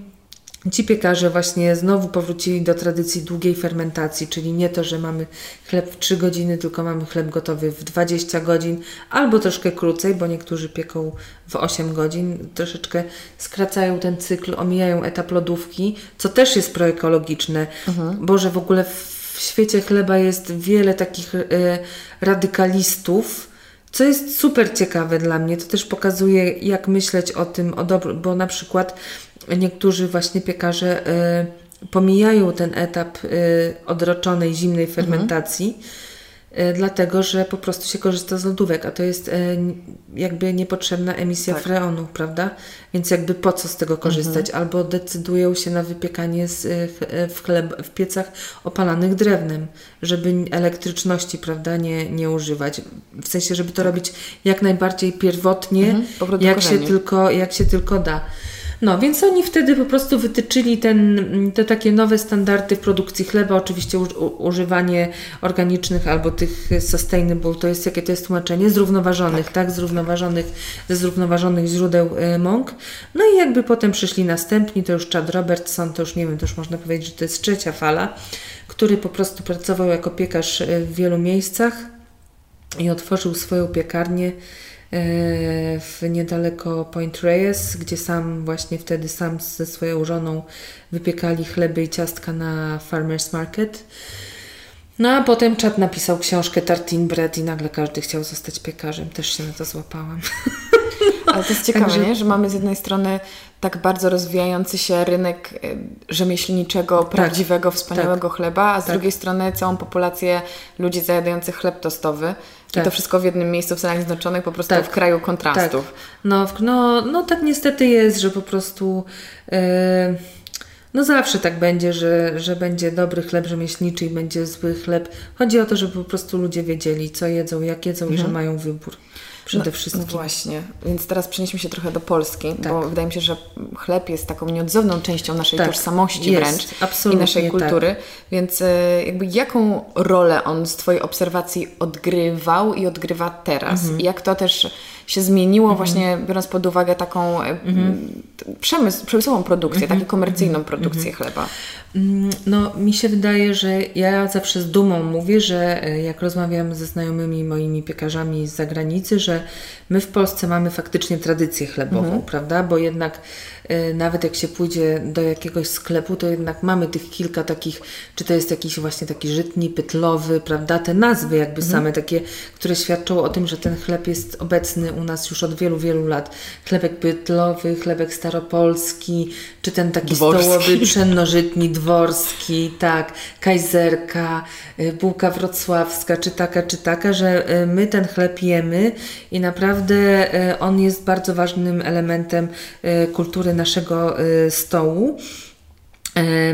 Ci piekarze właśnie znowu powrócili do tradycji długiej fermentacji, czyli nie to, że mamy chleb w 3 godziny, tylko mamy chleb gotowy w 20 godzin, albo troszkę krócej, bo niektórzy pieką w 8 godzin, troszeczkę skracają ten cykl, omijają etap lodówki, co też jest proekologiczne, mhm. bo że w ogóle w świecie chleba jest wiele takich y, radykalistów, co jest super ciekawe dla mnie, to też pokazuje, jak myśleć o tym, o dobro, bo na przykład niektórzy właśnie piekarze y, pomijają ten etap y, odroczonej zimnej mhm. fermentacji. E, dlatego że po prostu się korzysta z lodówek, a to jest jakby niepotrzebna emisja tak. freonu, prawda? Więc jakby po co z tego korzystać? Mhm. Albo decydują się na wypiekanie z, w, chleb, w piecach opalanych drewnem, żeby elektryczności, prawda, nie, nie używać. W sensie, żeby to tak. robić jak najbardziej pierwotnie, mhm. jak, się tylko, jak się tylko da. No, więc oni wtedy po prostu wytyczyli ten, te takie nowe standardy w produkcji chleba, oczywiście u, używanie organicznych albo tych sustainable, to jest jakie to jest tłumaczenie, zrównoważonych, tak, tak zrównoważonych, ze zrównoważonych źródeł y, mąk. No i jakby potem przyszli następni, to już Chad Robertson, to już nie wiem, to już można powiedzieć, że to jest trzecia fala, który po prostu pracował jako piekarz y, w wielu miejscach i otworzył swoją piekarnię w niedaleko Point Reyes, gdzie sam właśnie wtedy sam ze swoją żoną wypiekali chleby i ciastka na Farmers Market. No a potem Chad napisał książkę Tartin Bread i nagle każdy chciał zostać piekarzem. Też się na to złapałam. Ale to jest ciekawe, Także... nie? że mamy z jednej strony tak bardzo rozwijający się rynek e, rzemieślniczego, tak, prawdziwego, wspaniałego tak, chleba, a z tak. drugiej strony całą populację ludzi zajadających chleb tostowy. Tak. I to wszystko w jednym miejscu w Stanach Zjednoczonych, po prostu tak. w kraju kontrastów. Tak. No, no, no tak niestety jest, że po prostu yy, no zawsze tak będzie, że, że będzie dobry chleb rzemieślniczy i będzie zły chleb. Chodzi o to, żeby po prostu ludzie wiedzieli, co jedzą, jak jedzą mhm. i że mhm. mają wybór przede no, wszystkim. No właśnie, więc teraz przenieśmy się trochę do Polski, tak. bo wydaje mi się, że chleb jest taką nieodzowną częścią naszej tak. tożsamości jest, wręcz absolutnie i naszej kultury. Tak. Więc e, jakby jaką rolę on z Twojej obserwacji odgrywał i odgrywa teraz? Mhm. Jak to też się zmieniło, mhm. właśnie biorąc pod uwagę taką e, mhm. przemysł, przemysłową produkcję, mhm. taką komercyjną mhm. produkcję chleba? Mm, no, mi się wydaje, że ja zawsze z dumą mówię, że e, jak rozmawiam ze znajomymi moimi piekarzami z zagranicy, że my w Polsce mamy faktycznie tradycję chlebową, mhm. prawda? Bo jednak y, nawet jak się pójdzie do jakiegoś sklepu, to jednak mamy tych kilka takich, czy to jest jakiś właśnie taki żytni, pytlowy, prawda? Te nazwy jakby mhm. same takie, które świadczą o tym, że ten chleb jest obecny u nas już od wielu, wielu lat. Chlebek pytlowy, chlebek staropolski, czy ten taki dworski. stołowy, pszennożytni, dworski, tak, kajzerka, y, bułka wrocławska, czy taka, czy taka, że y, my ten chleb jemy i naprawdę e, on jest bardzo ważnym elementem kultury naszego stołu.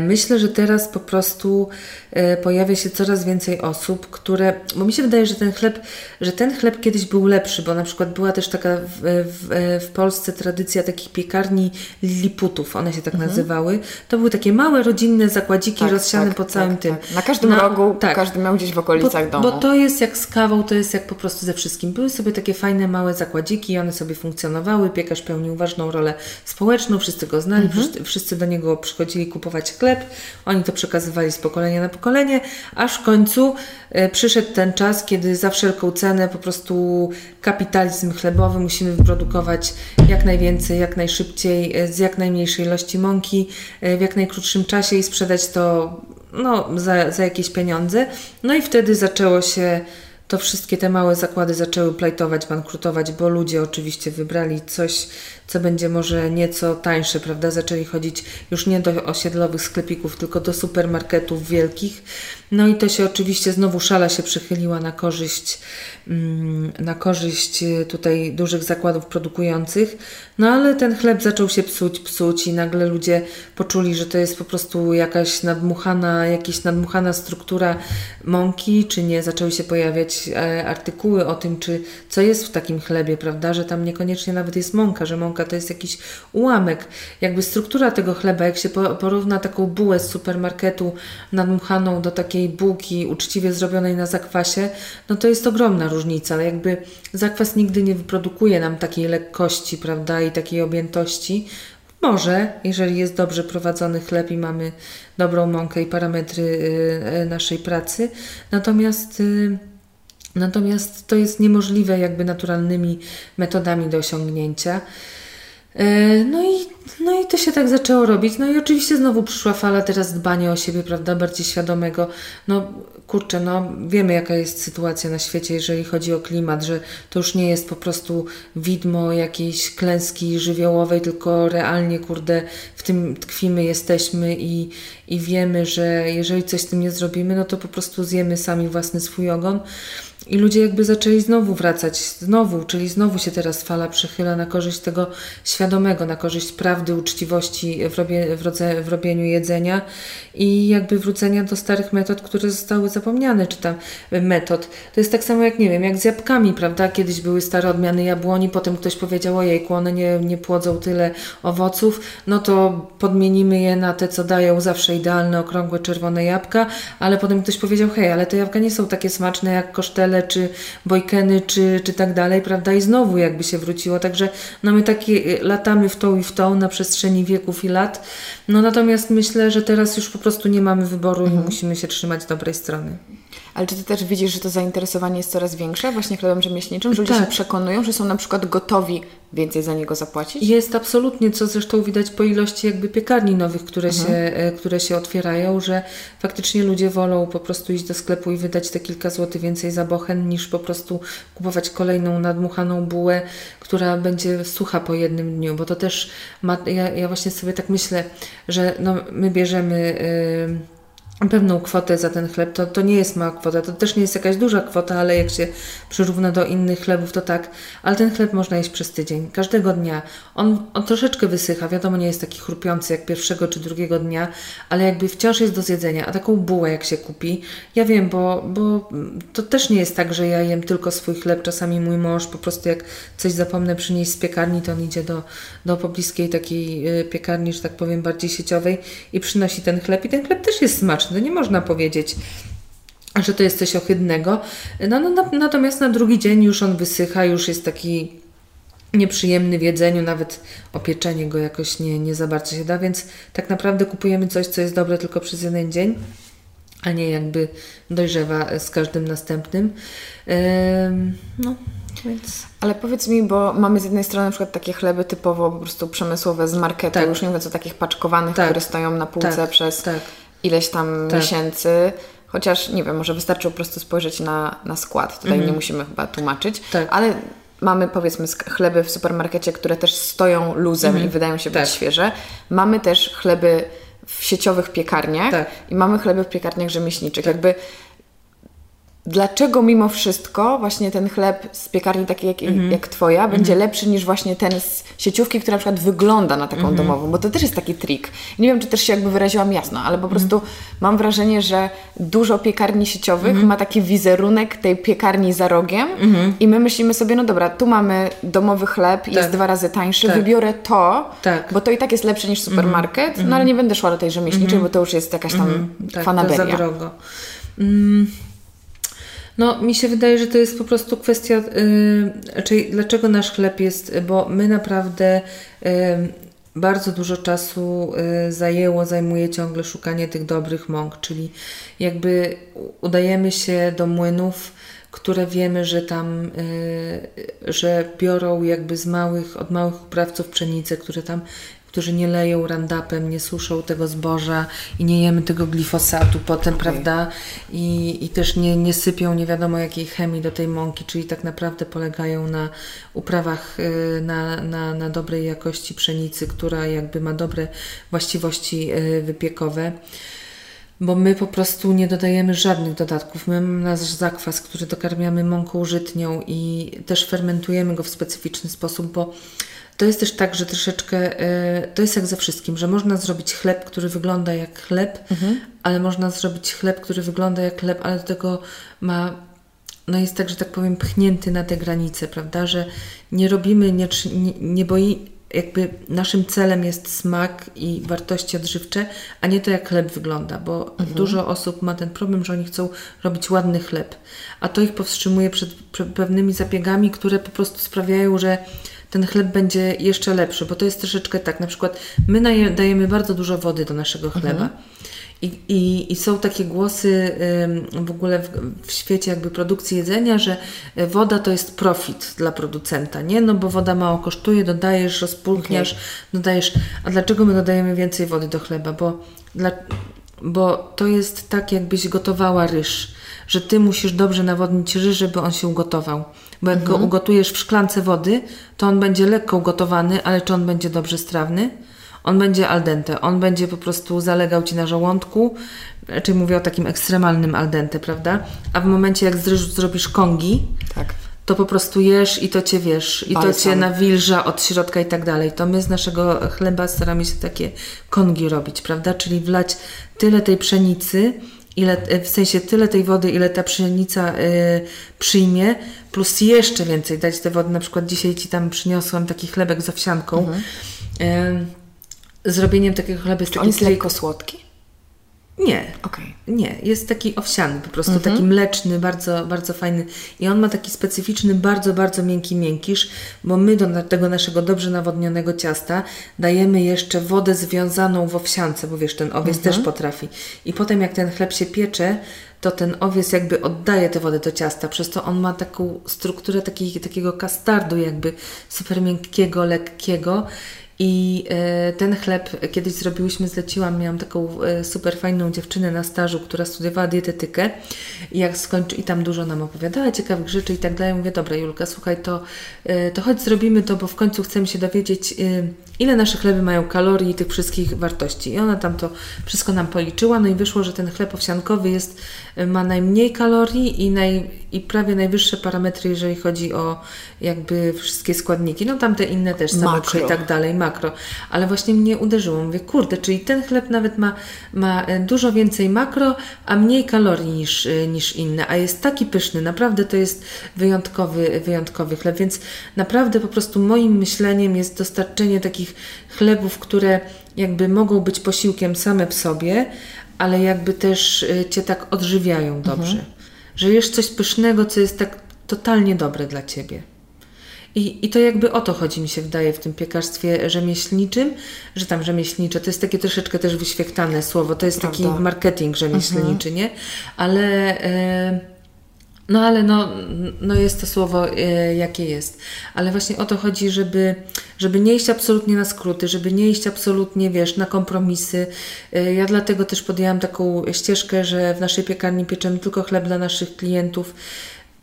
Myślę, że teraz po prostu E, pojawia się coraz więcej osób, które, bo mi się wydaje, że ten chleb, że ten chleb kiedyś był lepszy, bo na przykład była też taka w, w, w Polsce tradycja takich piekarni liliputów, one się tak mhm. nazywały. To były takie małe rodzinne zakładziki tak, rozsiane tak, po całym tak, tym. Tak. Na każdym na, rogu, tak. każdy miał gdzieś w okolicach bo, domu. Bo to jest jak z kawą, to jest jak po prostu ze wszystkim. Były sobie takie fajne małe zakładziki i one sobie funkcjonowały, piekarz pełnił ważną rolę społeczną, wszyscy go znali, mhm. wszyscy, wszyscy do niego przychodzili kupować chleb, oni to przekazywali z pokolenia na pokolenie pokolenie, aż w końcu e, przyszedł ten czas, kiedy za wszelką cenę po prostu kapitalizm chlebowy musimy wyprodukować jak najwięcej, jak najszybciej, e, z jak najmniejszej ilości mąki, e, w jak najkrótszym czasie i sprzedać to no, za, za jakieś pieniądze. No i wtedy zaczęło się to wszystkie te małe zakłady zaczęły plajtować, bankrutować, bo ludzie oczywiście wybrali coś, co będzie może nieco tańsze, prawda? Zaczęli chodzić już nie do osiedlowych sklepików, tylko do supermarketów wielkich. No i to się oczywiście znowu szala się przychyliła na korzyść, mm, na korzyść e, tutaj dużych zakładów produkujących. No ale ten chleb zaczął się psuć, psuć i nagle ludzie poczuli, że to jest po prostu jakaś nadmuchana, jakaś nadmuchana struktura mąki, czy nie. Zaczęły się pojawiać e, artykuły o tym, czy co jest w takim chlebie, prawda? Że tam niekoniecznie nawet jest mąka, że mąka to jest jakiś ułamek. Jakby struktura tego chleba, jak się porówna taką bułę z supermarketu nadmuchaną do takiej bułki uczciwie zrobionej na zakwasie, no to jest ogromna różnica. Jakby zakwas nigdy nie wyprodukuje nam takiej lekkości, prawda, i takiej objętości. Może, jeżeli jest dobrze prowadzony chleb i mamy dobrą mąkę i parametry y, y, naszej pracy. Natomiast y, Natomiast to jest niemożliwe jakby naturalnymi metodami do osiągnięcia. E, no i, no i to się tak zaczęło robić. No i oczywiście znowu przyszła fala teraz dbania o siebie, prawda, bardziej świadomego. No kurczę, no wiemy jaka jest sytuacja na świecie, jeżeli chodzi o klimat, że to już nie jest po prostu widmo jakiejś klęski żywiołowej, tylko realnie, kurde, w tym tkwimy, jesteśmy i, i wiemy, że jeżeli coś z tym nie zrobimy, no to po prostu zjemy sami własny swój ogon. I ludzie jakby zaczęli znowu wracać, znowu, czyli znowu się teraz fala przechyla na korzyść tego świadomego, na korzyść prawdy, uczciwości w, robie, w, rodze, w robieniu jedzenia i jakby wrócenia do starych metod, które zostały zapomniane, czy tam metod. To jest tak samo jak, nie wiem, jak z jabłkami, prawda? Kiedyś były stare odmiany jabłoni, potem ktoś powiedział, ojejku, one nie, nie płodzą tyle owoców, no to podmienimy je na te, co dają zawsze idealne, okrągłe, czerwone jabłka, ale potem ktoś powiedział, hej, ale te jabłka nie są takie smaczne jak kosztele czy bojkeny, czy, czy tak dalej, prawda? I znowu jakby się wróciło. Także no my takie y, latamy w tą i w tą na przestrzeni wieków i lat. No natomiast myślę, że teraz już po prostu nie mamy wyboru mhm. i musimy się trzymać dobrej strony. Ale czy ty też widzisz, że to zainteresowanie jest coraz większe właśnie chlebem rzemieślniczym? Że ludzie tak. się przekonują, że są na przykład gotowi więcej za niego zapłacić? Jest absolutnie, co zresztą widać po ilości jakby piekarni nowych, które, mhm. się, e, które się otwierają, że faktycznie ludzie wolą po prostu iść do sklepu i wydać te kilka złotych więcej za bochen, niż po prostu kupować kolejną nadmuchaną bułę, która będzie sucha po jednym dniu, bo to też ma, ja, ja właśnie sobie tak myślę, że no, my bierzemy... Yy, pewną kwotę za ten chleb, to, to nie jest mała kwota, to też nie jest jakaś duża kwota, ale jak się przyrówna do innych chlebów, to tak. Ale ten chleb można jeść przez tydzień, każdego dnia. On, on troszeczkę wysycha, wiadomo, nie jest taki chrupiący jak pierwszego czy drugiego dnia, ale jakby wciąż jest do zjedzenia. A taką bułę jak się kupi, ja wiem, bo, bo to też nie jest tak, że ja jem tylko swój chleb. Czasami mój mąż po prostu jak coś zapomnę przynieść z piekarni, to on idzie do, do pobliskiej takiej y, piekarni, że tak powiem, bardziej sieciowej i przynosi ten chleb. I ten chleb też jest smaczny no nie można powiedzieć, że to jest coś ohydnego. No, no, no, natomiast na drugi dzień już on wysycha, już jest taki nieprzyjemny w jedzeniu, nawet opieczenie go jakoś nie, nie za bardzo się da, więc tak naprawdę kupujemy coś, co jest dobre tylko przez jeden dzień, a nie jakby dojrzewa z każdym następnym. no, więc... Ale powiedz mi, bo mamy z jednej strony na przykład takie chleby typowo po prostu przemysłowe z marketu, tak. już nie mówiąc o takich paczkowanych, tak. które stoją na półce tak. przez tak ileś tam tak. miesięcy. Chociaż nie wiem, może wystarczy po prostu spojrzeć na, na skład. Tutaj mhm. nie musimy chyba tłumaczyć, tak. ale mamy powiedzmy chleby w supermarkecie, które też stoją luzem mhm. i wydają się być tak. świeże. Mamy też chleby w sieciowych piekarniach tak. i mamy chleby w piekarniach rzemieślniczych. Tak. Jakby dlaczego mimo wszystko właśnie ten chleb z piekarni takiej jak, mm -hmm. jak Twoja mm -hmm. będzie lepszy niż właśnie ten z sieciówki, która na przykład wygląda na taką mm -hmm. domową, bo to też jest taki trik. Nie wiem, czy też się jakby wyraziłam jasno, ale po prostu mam wrażenie, że dużo piekarni sieciowych ma taki wizerunek tej piekarni za rogiem i my myślimy sobie, no dobra, tu mamy domowy chleb, tak. jest dwa razy tańszy, tak. wybiorę to, tak. bo to i tak jest lepsze niż supermarket, no ale nie będę szła do tej rzemieślniczej, bo to już jest jakaś tam tak, fanaberia. Za drogo. Mm. No, mi się wydaje, że to jest po prostu kwestia, yy, czyli dlaczego nasz chleb jest, bo my naprawdę yy, bardzo dużo czasu yy, zajęło, zajmuje ciągle szukanie tych dobrych mąk, czyli jakby udajemy się do młynów, które wiemy, że tam, yy, że biorą jakby z małych, od małych uprawców pszenicę, które tam którzy nie leją randapem, nie suszą tego zboża i nie jemy tego glifosatu potem, okay. prawda? I, I też nie, nie sypią nie wiadomo jakiej chemii do tej mąki, czyli tak naprawdę polegają na uprawach, y, na, na, na dobrej jakości pszenicy, która jakby ma dobre właściwości y, wypiekowe bo my po prostu nie dodajemy żadnych dodatków. My mamy nasz zakwas, który dokarmiamy mąką żytnią i też fermentujemy go w specyficzny sposób, bo to jest też tak, że troszeczkę y, to jest jak ze wszystkim, że można zrobić chleb, który wygląda jak chleb, mhm. ale można zrobić chleb, który wygląda jak chleb, ale do tego ma no jest tak, że tak powiem, pchnięty na te granice, prawda? Że nie robimy, nie, nie, nie boi, jakby naszym celem jest smak i wartości odżywcze, a nie to, jak chleb wygląda, bo mhm. dużo osób ma ten problem, że oni chcą robić ładny chleb, a to ich powstrzymuje przed, przed pewnymi zabiegami, które po prostu sprawiają, że ten chleb będzie jeszcze lepszy, bo to jest troszeczkę tak, na przykład my dajemy bardzo dużo wody do naszego chleba. Mhm. I, i, I, są takie głosy w ogóle w, w, świecie jakby produkcji jedzenia, że woda to jest profit dla producenta, nie? No bo woda mało kosztuje, dodajesz, rozpulchniasz, okay. dodajesz. A dlaczego my dodajemy więcej wody do chleba? Bo, dla, bo to jest tak, jakbyś gotowała ryż, że ty musisz dobrze nawodnić ryż, żeby on się ugotował. Bo jak mhm. go ugotujesz w szklance wody, to on będzie lekko ugotowany, ale czy on będzie dobrze strawny? On będzie al dente, on będzie po prostu zalegał ci na żołądku, czyli mówię o takim ekstremalnym al dente, prawda? A w momencie jak z ryżu zrobisz kongi, tak. to po prostu jesz i to cię wiesz, i Balsam. to cię nawilża od środka i tak dalej. To my z naszego chleba staramy się takie kongi robić, prawda? Czyli wlać tyle tej pszenicy, ile, w sensie tyle tej wody, ile ta pszenica y, przyjmie, plus jeszcze więcej dać tej wody. Na przykład dzisiaj Ci tam przyniosłam taki chlebek z owsianką. Mhm. Y, zrobieniem takiego chleba jest Czy taki... on jest lekko słodki? Nie. Okay. Nie, jest taki owsiany, po prostu taki mhm. mleczny, bardzo, bardzo fajny. I on ma taki specyficzny, bardzo, bardzo miękki miękisz, bo my do tego naszego dobrze nawodnionego ciasta dajemy jeszcze wodę związaną w owsiance, bo wiesz, ten owiec też mhm. potrafi. I potem jak ten chleb się piecze, to ten owiec jakby oddaje tę wodę do ciasta, przez to on ma taką strukturę taki, takiego kastardu jakby super miękkiego, lekkiego i e, ten chleb kiedyś zrobiłyśmy, zleciłam, miałam taką e, super fajną dziewczynę na stażu, która studiowała dietetykę i jak skończy, i tam dużo nam opowiadała ciekawych rzeczy i tak dalej. Mówię, dobra Julka, słuchaj, to, e, to chodź zrobimy to, bo w końcu chcemy się dowiedzieć, ile nasze chleby mają kalorii i tych wszystkich wartości. I ona tam to wszystko nam policzyła, no i wyszło, że ten chleb owsiankowy jest, ma najmniej kalorii i, naj, i prawie najwyższe parametry, jeżeli chodzi o jakby wszystkie składniki. No tam te inne też, samocze i tak dalej, makro. Ale właśnie mnie uderzyło. Mówię, kurde, czyli ten chleb nawet ma, ma e, dużo więcej makro, a mniej kalorii niż, e, niż inne, a jest taki pyszny. Naprawdę to jest wyjątkowy, wyjątkowy chleb, więc naprawdę po prostu moim myśleniem jest dostarczenie takich chlebów, które jakby mogą być posiłkiem same w sobie, ale jakby też e, Cię tak odżywiają dobrze. Mhm. Że jesz coś pysznego, co jest tak totalnie dobre dla Ciebie. I, I to jakby o to chodzi, mi się wydaje, w tym piekarstwie rzemieślniczym, że tam rzemieślnicze to jest takie troszeczkę też wyświechtane słowo, to jest Prawda. taki marketing rzemieślniczy, mhm. nie? Ale. E, no ale no, no jest to słowo e, jakie jest. Ale właśnie o to chodzi, żeby, żeby nie iść absolutnie na skróty, żeby nie iść absolutnie, wiesz, na kompromisy. E, ja dlatego też podjęłam taką ścieżkę, że w naszej piekarni pieczemy tylko chleb dla naszych klientów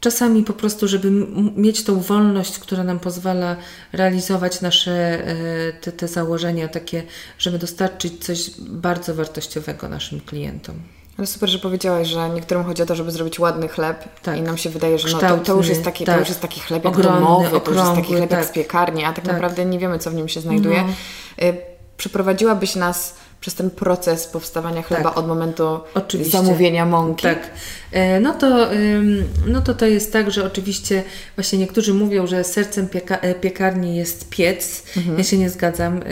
czasami po prostu, żeby mieć tą wolność, która nam pozwala realizować nasze e, te, te założenia takie, żeby dostarczyć coś bardzo wartościowego naszym klientom. Ale super, że powiedziałaś, że niektórym chodzi o to, żeby zrobić ładny chleb tak. i nam się wydaje, że no, to, to, już jest taki, tak. to już jest taki chleb Ogromny, domowy, to już jest taki chleb tak. z piekarni, a tak, tak, naprawdę nie wiemy, co w nim się znajduje. No. Y, przeprowadziłabyś nas przez ten proces powstawania chleba tak. od momentu Oczywiście. zamówienia mąki. Tak. E, no to, no to to jest tak, że oczywiście właśnie niektórzy mówią, że sercem pieka e, piekarni jest piec. Mhm. Ja się nie zgadzam. E,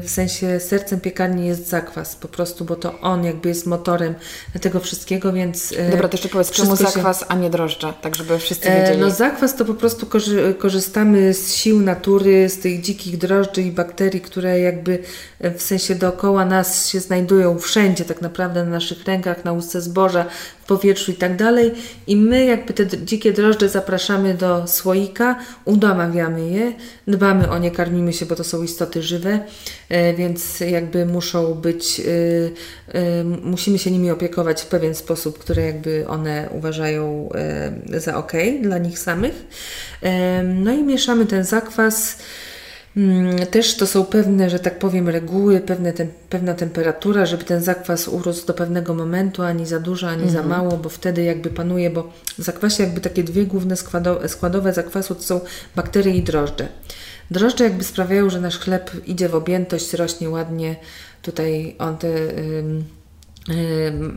w sensie sercem piekarni jest zakwas po prostu, bo to on jakby jest motorem tego wszystkiego, więc... Dobra, to jeszcze powiedz, czemu zakwas, się... a nie drożdże? Tak, żeby wszyscy wiedzieli. No zakwas to po prostu korzystamy z sił natury, z tych dzikich drożdży i bakterii, które jakby w sensie dookoła nas się znajdują wszędzie tak naprawdę na naszych rękach, na łusce zboża, w powietrzu i tak dalej. I my jakby te dzikie drożdże zapraszamy do słoika, udamawiamy je, dbamy o nie, karmimy się, bo to są istoty żywe, e, więc jakby muszą być, e, e, musimy się nimi opiekować w pewien sposób, który jakby one uważają za ok dla nich samych. No i mieszamy ten zakwas. Mm, też to są pewne, że tak powiem, reguły, pewne pewna temperatura, żeby ten zakwas urósł do pewnego momentu, ani za dużo, ani za mhm. mało, bo wtedy jakby panuje, bo w zakwasie jakby takie dwie główne składowe, składowe zakwasu to są bakterie i drożdże. Drożdże jakby sprawiają, że nasz chleb idzie w objętość, rośnie ładnie. Tutaj on te...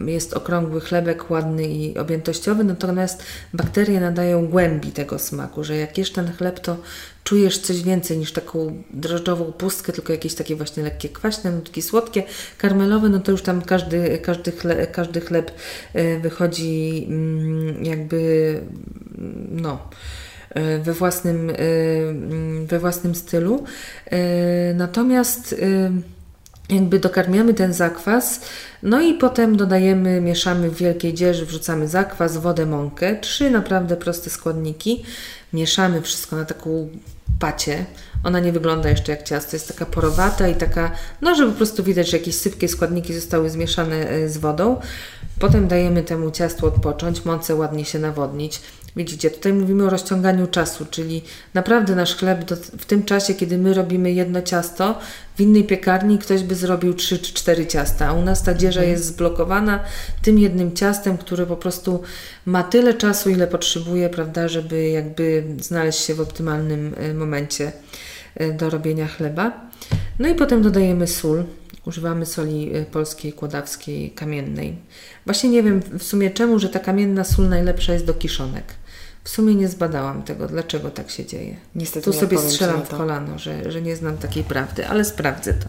jest okrągły chlebek, ładny i objętościowy, natomiast bakterie nadają głębi tego smaku, że jak jesz ten chleb, to czujesz coś więcej niż taką drożdżową pustkę, tylko jakieś takie właśnie lekkie kwaśne, nutki słodkie, karmelowe, no to już tam każdy, każdy, każdy chleb e, wychodzi mm, jakby no e, we własnym, e, we własnym stylu. Natomiast jakby dokarmiamy ten zakwas, no i potem dodajemy, mieszamy w wielkiej dzieży, wrzucamy zakwas, wodę, mąkę, trzy naprawdę proste składniki, mieszamy wszystko na taką pacie. Ona nie wygląda jeszcze jak ciasto, jest taka porowata i taka, no że po prostu widać, że jakieś sypkie składniki zostały zmieszane e, z wodą. Potem dajemy temu ciastu odpocząć, mące ładnie się nawodnić. Widzicie, tutaj mówimy o rozciąganiu czasu, czyli naprawdę nasz chleb do, w tym czasie, kiedy my robimy jedno ciasto, w innej piekarni ktoś by zrobił 3 czy 4 ciasta, a u nas ta dzieża mhm. jest zblokowana tym jednym ciastem, które po prostu ma tyle czasu, ile potrzebuje, prawda, żeby jakby znaleźć się w optymalnym y, momencie y, do robienia chleba. No i potem dodajemy sól. Używamy soli y, polskiej, kłodawskiej, kamiennej. Właśnie nie wiem w sumie czemu, że ta kamienna sól najlepsza jest do kiszonek. W sumie nie zbadałam tego, dlaczego tak się dzieje. Niestety tu sobie strzelam w kolano, że, że nie znam takiej prawdy, ale sprawdzę to.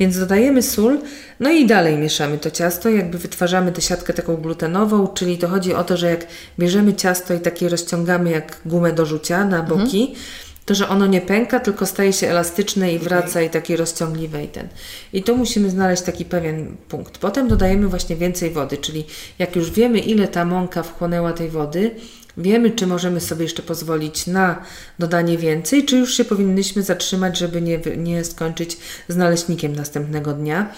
Więc dodajemy sól, no i dalej mieszamy to ciasto, jakby wytwarzamy tę siatkę taką glutenową, czyli to chodzi o to, że jak bierzemy ciasto i takie rozciągamy jak gumę do rzucia na mhm. boki, mhm to, że ono nie pęka, tylko staje się elastyczne i wraca i takie rozciągliwe i ten. I tu musimy znaleźć taki pewien punkt. Potem dodajemy właśnie więcej wody, czyli jak już wiemy, ile ta mąka wchłonęła tej wody, wiemy, czy możemy sobie jeszcze pozwolić na dodanie więcej, czy już się powinnyśmy zatrzymać, żeby nie, nie skończyć z naleśnikiem następnego dnia.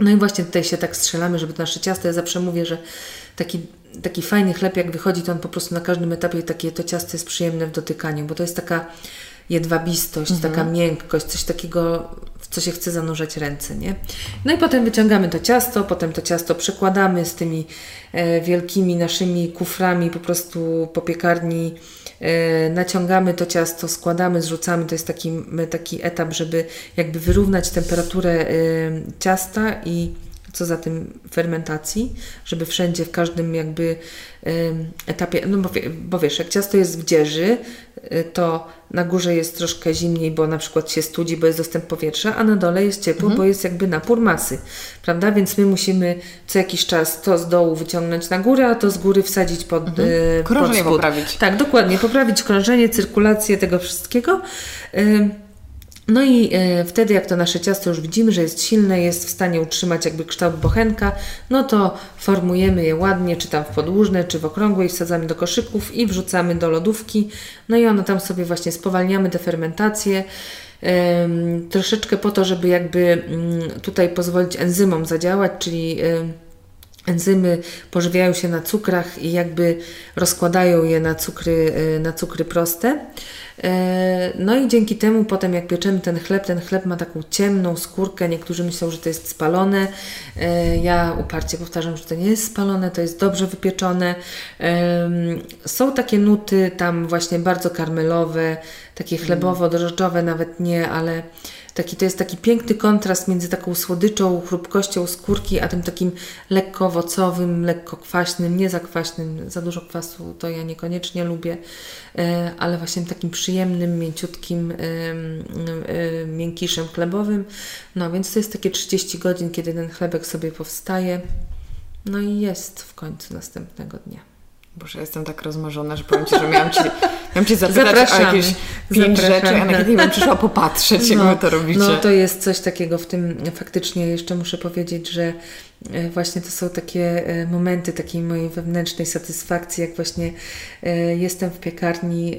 No i właśnie tutaj się tak strzelamy, żeby nasze ciasto, ja zawsze mówię, że taki taki fajny chleb, jak wychodzi, to on po prostu na każdym etapie takie to ciasto jest przyjemne w dotykaniu, bo to jest taka jedwabistość, mhm. taka miękkość, coś takiego, co się chce zanurzać ręce, nie? No i potem wyciągamy to ciasto, potem to ciasto przekładamy z tymi e, wielkimi naszymi kuframi po prostu po piekarni, e, naciągamy to ciasto, składamy, zrzucamy, to jest taki, taki etap, żeby jakby wyrównać temperaturę e, ciasta i co za tym fermentacji, żeby wszędzie, w każdym jakby etapie, no bo, bo wiesz, jak ciasto jest w dzieży, y, to na górze jest troszkę zimniej, bo na przykład się studzi, bo jest dostęp powietrza, a na dole jest ciepło, mhm. bo jest jakby napór masy, prawda? Więc my musimy co jakiś czas to z dołu wyciągnąć na górę, a to z góry wsadzić pod, mhm. krążenie pod poprawić. Tak, dokładnie, poprawić krążenie, cyrkulację tego wszystkiego. No i e, wtedy, jak to nasze ciasto już widzimy, że jest silne, jest w stanie utrzymać jakby kształt bochenka, no to formujemy je ładnie, czy tam w podłużne, czy w okrągłe i wsadzamy do koszyków i wrzucamy do lodówki. No i ono tam sobie właśnie spowalniamy tę fermentację. troszeczkę po to, żeby jakby mm, tutaj pozwolić enzymom zadziałać, czyli enzymy pożywiają się na cukrach i jakby rozkładają je na cukry, e, na cukry proste. E, no i dzięki temu potem jak pieczemy ten chleb, ten chleb ma taką ciemną skórkę, niektórzy myślą, że to jest spalone. E, ja uparcie powtarzam, że to nie jest spalone, to jest dobrze wypieczone. Są takie nuty tam właśnie bardzo karmelowe, takie chlebowo-drożdżowe nawet nie, ale Taki, to jest taki piękny kontrast między taką słodyczą, chrupkością skórki, a tym takim lekko owocowym, lekko kwaśnym, nie za kwaśnym, za dużo kwasu to ja niekoniecznie lubię, e, ale właśnie takim przyjemnym, mięciutkim, miękiszem chlebowym. No więc to jest takie 30 godzin, kiedy ten chlebek sobie powstaje. No i jest w końcu następnego dnia. Boże, jestem tak rozmarzona, że powiem Ci, że miałam Ci, miałam ci zapytać Zapraszamy. o jakieś pięć rzeczy, a na kiedy bym przyszła popatrzeć, jak no, to robicie. No to jest coś takiego w tym, faktycznie jeszcze muszę powiedzieć, że E, właśnie to są takie e, momenty takiej mojej wewnętrznej satysfakcji, jak właśnie e, jestem w piekarni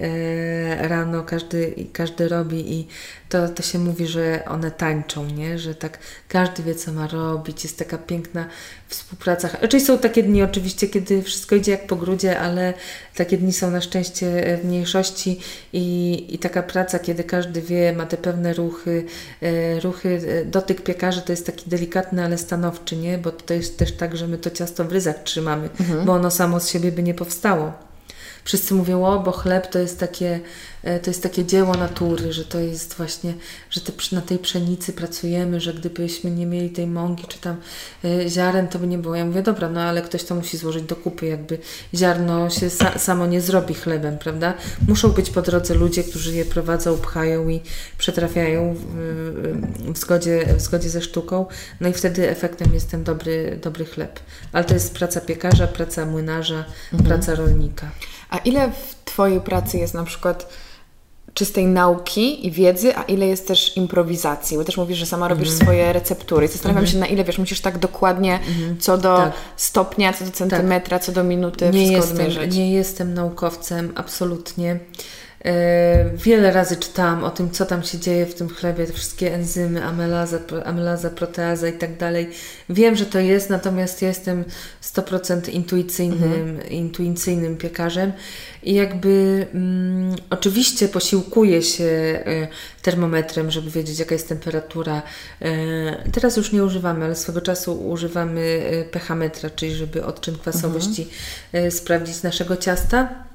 rano, każdy, każdy robi i to, to się mówi, że one tańczą, nie? że tak każdy wie, co ma robić, jest taka piękna współpraca. Czyli są takie dni oczywiście, kiedy wszystko idzie jak po grudzie, ale takie dni są na szczęście w mniejszości i, i taka praca, kiedy każdy wie, ma te pewne ruchy, ruchy, dotyk piekarzy to jest taki delikatny, ale stanowczy, nie? bo to jest też tak, że my to ciasto w ryzach trzymamy, mhm. bo ono samo z siebie by nie powstało. Wszyscy mówią, o, bo chleb to jest takie E, to jest takie dzieło natury, że to jest właśnie, że te, na tej pszenicy pracujemy, że gdybyśmy nie mieli tej mąki czy tam e, ziaren, to by nie było. Ja mówię, dobra, no ale ktoś to musi złożyć do kupy, jakby ziarno się sa samo nie zrobi chlebem, prawda? Muszą być po drodze ludzie, którzy je prowadzą, pchają i przetrafiają w, w, zgodzie, w zgodzie ze sztuką, no i wtedy efektem jest ten dobry, dobry chleb. Ale to jest praca piekarza, praca młynarza, mhm. praca rolnika. A ile w Twojej pracy jest na przykład czystej nauki i wiedzy, a ile jest też improwizacji. Bo też mówisz, że sama robisz mm. swoje receptury. Zastanawiam mm. się, na ile wiesz, musisz tak dokładnie mm. co do tak. stopnia, co do centymetra, tak. co do minuty nie jestem, odmierzyć. Nie jestem naukowcem, absolutnie. E, wiele razy czytałam o tym, co tam się dzieje w tym chlebie, te wszystkie enzymy, amylaza, amylaza proteaza i tak dalej. Wiem, że to jest, natomiast jestem 100% intuicyjnym, mhm. intuicyjnym piekarzem i jakby mm, oczywiście posiłkuję się y, termometrem, żeby wiedzieć, jaka jest temperatura. Y, teraz już nie używamy, ale swego czasu używamy y, pH-metra, czyli żeby odczyn kwasowości mhm. sprawdzić naszego ciasta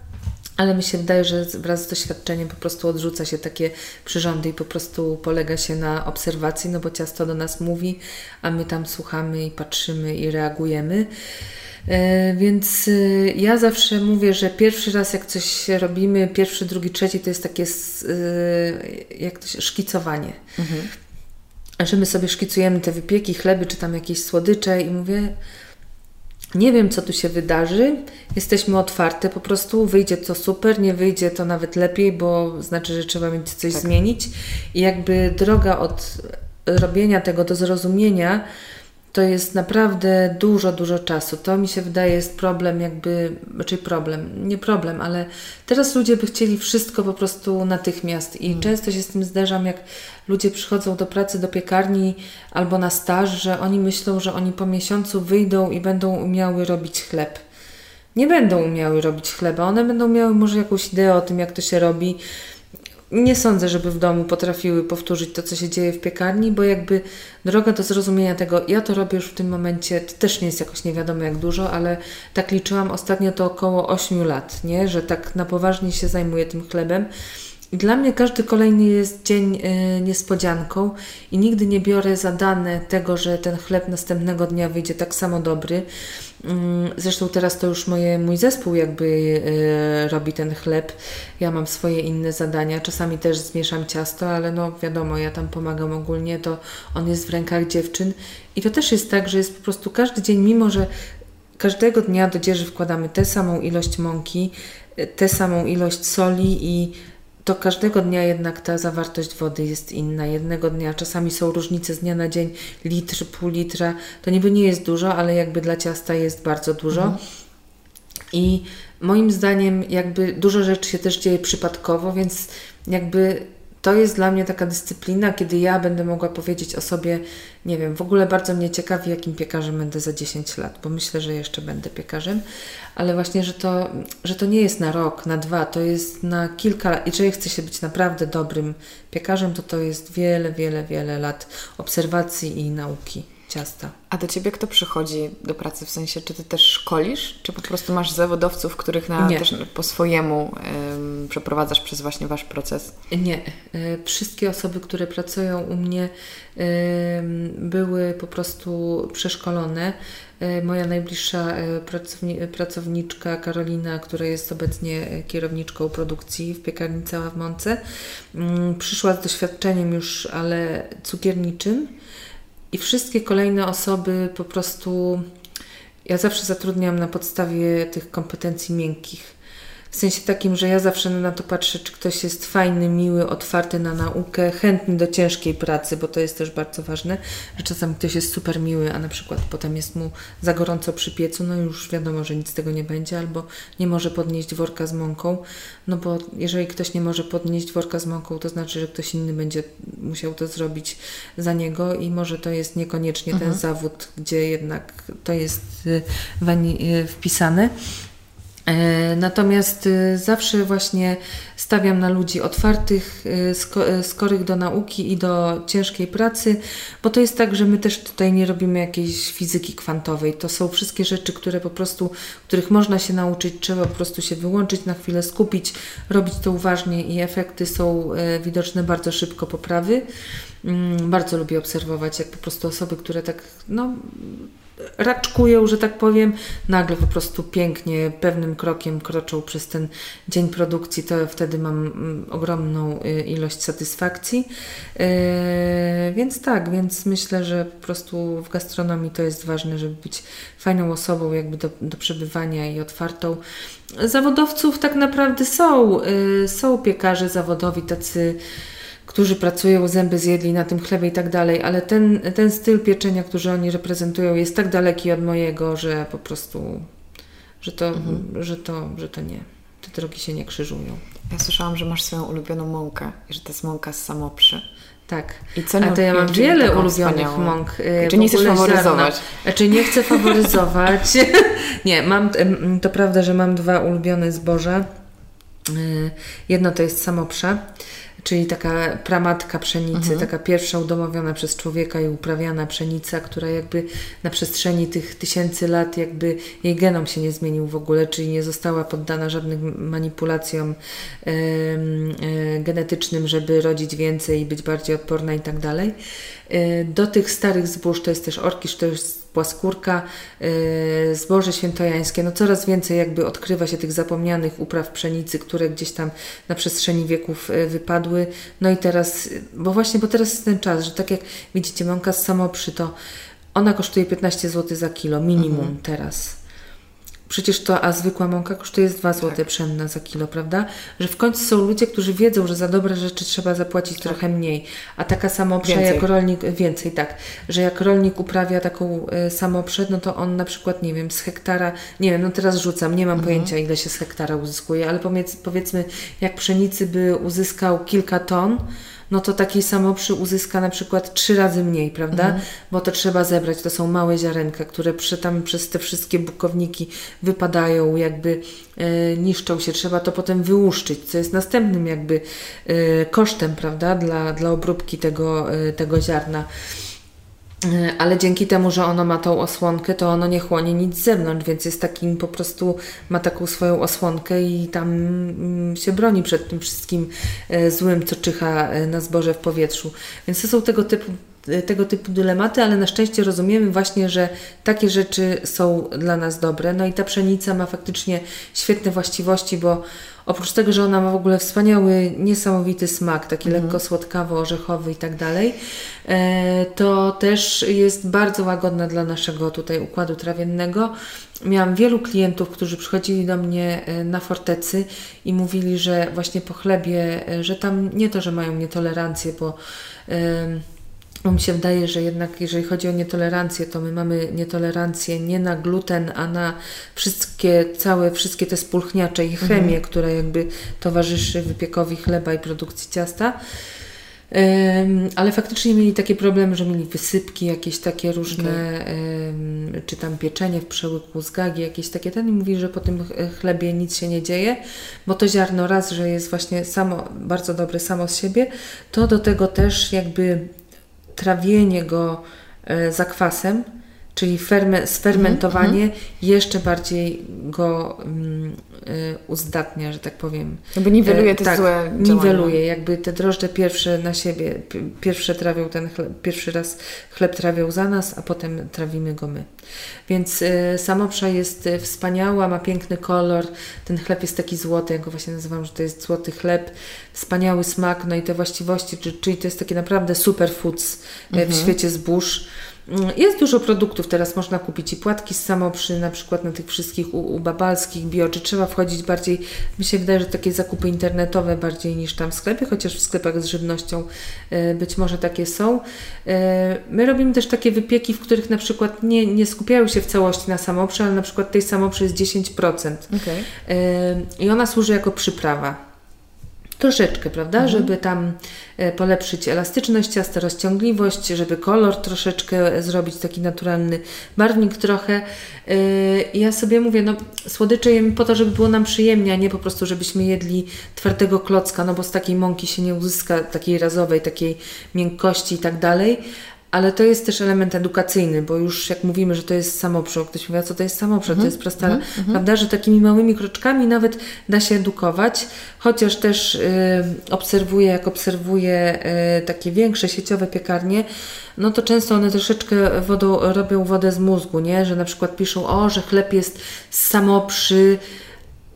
ale mi się wydaje, że wraz z doświadczeniem po prostu odrzuca się takie przyrządy i po prostu polega się na obserwacji, no bo ciasto do nas mówi, a my tam słuchamy i patrzymy i reagujemy. E, więc e, ja zawsze mówię, że pierwszy raz jak coś robimy, pierwszy, drugi, trzeci to jest takie e, jak to się, szkicowanie. Mhm. Że my sobie szkicujemy te wypieki, chleby, czy tam jakieś słodycze i mówię, nie wiem, co tu się wydarzy. Jesteśmy otwarte, po prostu wyjdzie to super, nie wyjdzie to nawet lepiej, bo znaczy, że trzeba mieć coś tak. zmienić. I jakby droga od robienia tego do zrozumienia to jest naprawdę dużo, dużo czasu. To mi się wydaje jest problem, jakby, raczej problem, nie problem, ale teraz ludzie by chcieli wszystko po prostu natychmiast i hmm. często się z tym zderzam, jak ludzie przychodzą do pracy do piekarni albo na staż, że oni myślą, że oni po miesiącu wyjdą i będą umiały robić chleb. Nie będą umiały robić chleba, one będą miały może jakąś ideę o tym, jak to się robi, nie sądzę, żeby w domu potrafiły powtórzyć to, co się dzieje w piekarni, bo jakby droga do zrozumienia tego, ja to robię już w tym momencie, to też nie jest jakoś nie wiadomo jak dużo, ale tak liczyłam ostatnio to około 8 lat, nie? że tak na poważnie się zajmuję tym chlebem. I dla mnie każdy kolejny jest dzień y, niespodzianką i nigdy nie biorę za dane tego, że ten chleb następnego dnia wyjdzie tak samo dobry. Mm, zresztą teraz to już moje, mój zespół jakby y, robi ten chleb. Ja mam swoje inne zadania. Czasami też zmieszam ciasto, ale no wiadomo, ja tam pomagam ogólnie, to on jest w rękach dziewczyn. I to też jest tak, że jest po prostu każdy dzień, mimo że każdego dnia do dzieży wkładamy tę samą ilość mąki, tę samą ilość soli i to każdego dnia jednak ta zawartość wody jest inna. Jednego dnia czasami są różnice z dnia na dzień, litr, pół litra. To niby nie jest dużo, ale jakby dla ciasta jest bardzo dużo. Mhm. I moim zdaniem jakby dużo rzeczy się też dzieje przypadkowo, więc jakby to jest dla mnie taka dyscyplina, kiedy ja będę mogła powiedzieć o sobie, nie wiem, w ogóle bardzo mnie ciekawi, jakim piekarzem będę za 10 lat, bo myślę, że jeszcze będę piekarzem, ale właśnie, że to, że to nie jest na rok, na dwa, to jest na kilka lat. Jeżeli chce się być naprawdę dobrym piekarzem, to to jest wiele, wiele, wiele lat obserwacji i nauki ciasta. A do Ciebie kto przychodzi do pracy? W sensie, czy Ty też szkolisz? Czy po prostu masz zawodowców, których na, też po swojemu ym, przeprowadzasz przez właśnie Wasz proces? Nie. Y, wszystkie osoby, które pracują u mnie y, były po prostu przeszkolone. Y, moja najbliższa pracowni pracowniczka Karolina, która jest obecnie kierowniczką produkcji w piekarni Cała w Mące, mm, przyszła z doświadczeniem już, ale cukierniczym i wszystkie kolejne osoby po prostu ja zawsze zatrudniam na podstawie tych kompetencji miękkich. W sensie takim, że ja zawsze na to patrzę, czy ktoś jest fajny, miły, otwarty na naukę, chętny do ciężkiej pracy, bo to jest też bardzo ważne, że czasami ktoś jest super miły, a na przykład potem jest mu za gorąco przy piecu, no już wiadomo, że nic z tego nie będzie, albo nie może podnieść worka z mąką, no bo jeżeli ktoś nie może podnieść worka z mąką, to znaczy, że ktoś inny będzie musiał to zrobić za niego i może to jest niekoniecznie mhm. ten zawód, gdzie jednak to jest y, y, wpisane. E, natomiast e, zawsze właśnie stawiam na ludzi otwartych, e, skorych do nauki i do ciężkiej pracy, bo to jest tak, że my też tutaj nie robimy jakiejś fizyki kwantowej. To są wszystkie rzeczy, które po prostu, których można się nauczyć, trzeba po prostu się wyłączyć, na chwilę skupić, robić to uważnie i efekty są widoczne bardzo szybko, poprawy. Mm, bardzo lubię obserwować, jak po prostu osoby, które tak, no, raczkują, że tak powiem, nagle po prostu pięknie, pewnym krokiem kroczą przez ten dzień produkcji, to wtedy mam mm, ogromną y, ilość satysfakcji. Yy, więc tak, więc myślę, że po prostu w gastronomii to jest ważne, żeby być fajną osobą jakby do, do przebywania i otwartą. Zawodowców tak naprawdę są, yy, są piekarze zawodowi, tacy którzy pracują, zęby zjedli na tym chlebie i tak dalej, ale ten, ten styl pieczenia, który oni reprezentują, jest tak daleki od mojego, że po prostu, że to, mhm. że to, że to nie. Te drogi się nie krzyżują. Ja słyszałam, że masz swoją ulubioną mąkę i że to jest mąka z samoprzy. Tak. I co A to ja mam wiele ulubionych wspaniałą. mąk. Y, Czy nie chcesz faworyzować? Czy Znaczy nie chcę faworyzować. nie, mam, to prawda, że mam dwa ulubione zboża. Y, jedno to jest samoprze czyli taka pramatka pszenicy, mhm. taka pierwsza udomowiona przez człowieka i uprawiana pszenica, która jakby na przestrzeni tych tysięcy lat jakby jej genom się nie zmienił w ogóle, czyli nie została poddana żadnym manipulacjom e, e, genetycznym, żeby rodzić więcej i być bardziej odporna i tak dalej. E, do tych starych zbóż to jest też orkisz, to jest płaskórka, yy, zboże świętojańskie. No coraz więcej jakby odkrywa się tych zapomnianych upraw pszenicy, które gdzieś tam na przestrzeni wieków yy, wypadły. No i teraz, bo właśnie, bo teraz jest ten czas, że tak jak widzicie, mąka z samoprzy to ona kosztuje 15 zł za kilo, minimum mhm. teraz. Przecież to, a zwykła mąka kosztuje 2 zł tak. pszenna za kilo, prawda? Że w końcu są ludzie, którzy wiedzą, że za dobre rzeczy trzeba zapłacić tak. trochę mniej. A taka samoprza, jak rolnik, więcej tak, że jak rolnik uprawia taką y, samoprze, no to on na przykład, nie wiem, z hektara, nie wiem, no teraz rzucam, nie mam mhm. pojęcia ile się z hektara uzyskuje, ale powiedz, powiedzmy, jak pszenicy by uzyskał kilka ton, no to taki samoprzy uzyska na przykład trzy razy mniej, prawda? Mhm. Bo to trzeba zebrać. To są małe ziarenka, które przy, tam przez te wszystkie bukowniki wypadają, jakby e, niszczą się. Trzeba to potem wyłuszczyć, co jest następnym jakby e, kosztem, prawda? Dla, dla obróbki tego, e, tego ziarna. E, ale dzięki temu, że ono ma tą osłonkę, to ono nie chłonie nic z zewnątrz, więc jest takim po prostu, ma taką swoją osłonkę i tam mm, się broni przed tym wszystkim e, złym, co czyha e, na zboże w powietrzu. Więc to są tego typu tego typu dylematy, ale na szczęście rozumiemy właśnie, że takie rzeczy są dla nas dobre. No i ta pszenica ma faktycznie świetne właściwości, bo oprócz tego, że ona ma w ogóle wspaniały, niesamowity smak, taki mhm. lekko słodkawo-orzechowy i tak dalej, e, to też jest bardzo łagodna dla naszego tutaj układu trawiennego. Miałam wielu klientów, którzy przychodzili do mnie e, na fortecy i mówili, że właśnie po chlebie, e, że tam nie to, że mają nietolerancję, bo bo mi się wydaje, że jednak jeżeli chodzi o nietolerancję, to my mamy nietolerancję nie na gluten, a na wszystkie, całe, wszystkie te spulchniacze i chemię, mhm. która jakby towarzyszy wypiekowi chleba i produkcji ciasta. Um, ale faktycznie mieli takie problemy, że mieli wysypki, jakieś takie różne, okay. um, czy tam pieczenie w przełyku z gagi, jakieś takie ten i mówi, że po tym chlebie nic się nie dzieje, bo to ziarno raz, że jest właśnie samo, bardzo dobre samo z siebie, to do tego też jakby trawienie go e, zakwasem, czyli ferme, sfermentowanie mm -hmm. jeszcze bardziej go um, uzdatnia, że tak powiem. Jakby niweluje te tak, złe działania. niweluje, jakby te drożdże pierwsze na siebie, pierwsze trawią ten chleb, pierwszy raz chleb trawią za nas, a potem trawimy go my. Więc y, samoprza jest wspaniała, ma piękny kolor, ten chleb jest taki złoty, ja go właśnie nazywam, że to jest złoty chleb, wspaniały smak, no i te właściwości, czyli to jest taki naprawdę superfoods mm -hmm. w świecie zbóż. Jest dużo produktów, teraz można kupić i płatki z samoprzy, na przykład na tych wszystkich u, u babalskich bio, czy trzeba wchodzić bardziej, mi się wydaje, że takie zakupy internetowe bardziej niż tam w sklepie, chociaż w sklepach z żywnością e, być może takie są. E, my robimy też takie wypieki, w których na przykład nie, nie skupiają się w całości na samoprze, ale na przykład tej samoprzy jest 10%. Okay. E, I ona służy jako przyprawa troszeczkę, prawda, mhm. żeby tam e, polepszyć elastyczność ciasta, rozciągliwość, żeby kolor troszeczkę zrobić taki naturalny barwnik trochę. E, ja sobie mówię, no słodycze jemy po to, żeby było nam przyjemnie, a nie po prostu, żebyśmy jedli twardego klocka, no bo z takiej mąki się nie uzyska takiej razowej, takiej miękkości i tak dalej ale to jest też element edukacyjny, bo już jak mówimy, że to jest samoprzód, ktoś mówi, co to jest samoprzód, to jest prosta, mm -hmm. prawda, że takimi małymi kroczkami nawet da się edukować, chociaż też y, obserwuję, jak obserwuję y, takie większe sieciowe piekarnie, no to często one troszeczkę wodą, robią wodę z mózgu, nie? Że na przykład piszą, o, że chleb jest samoprzy,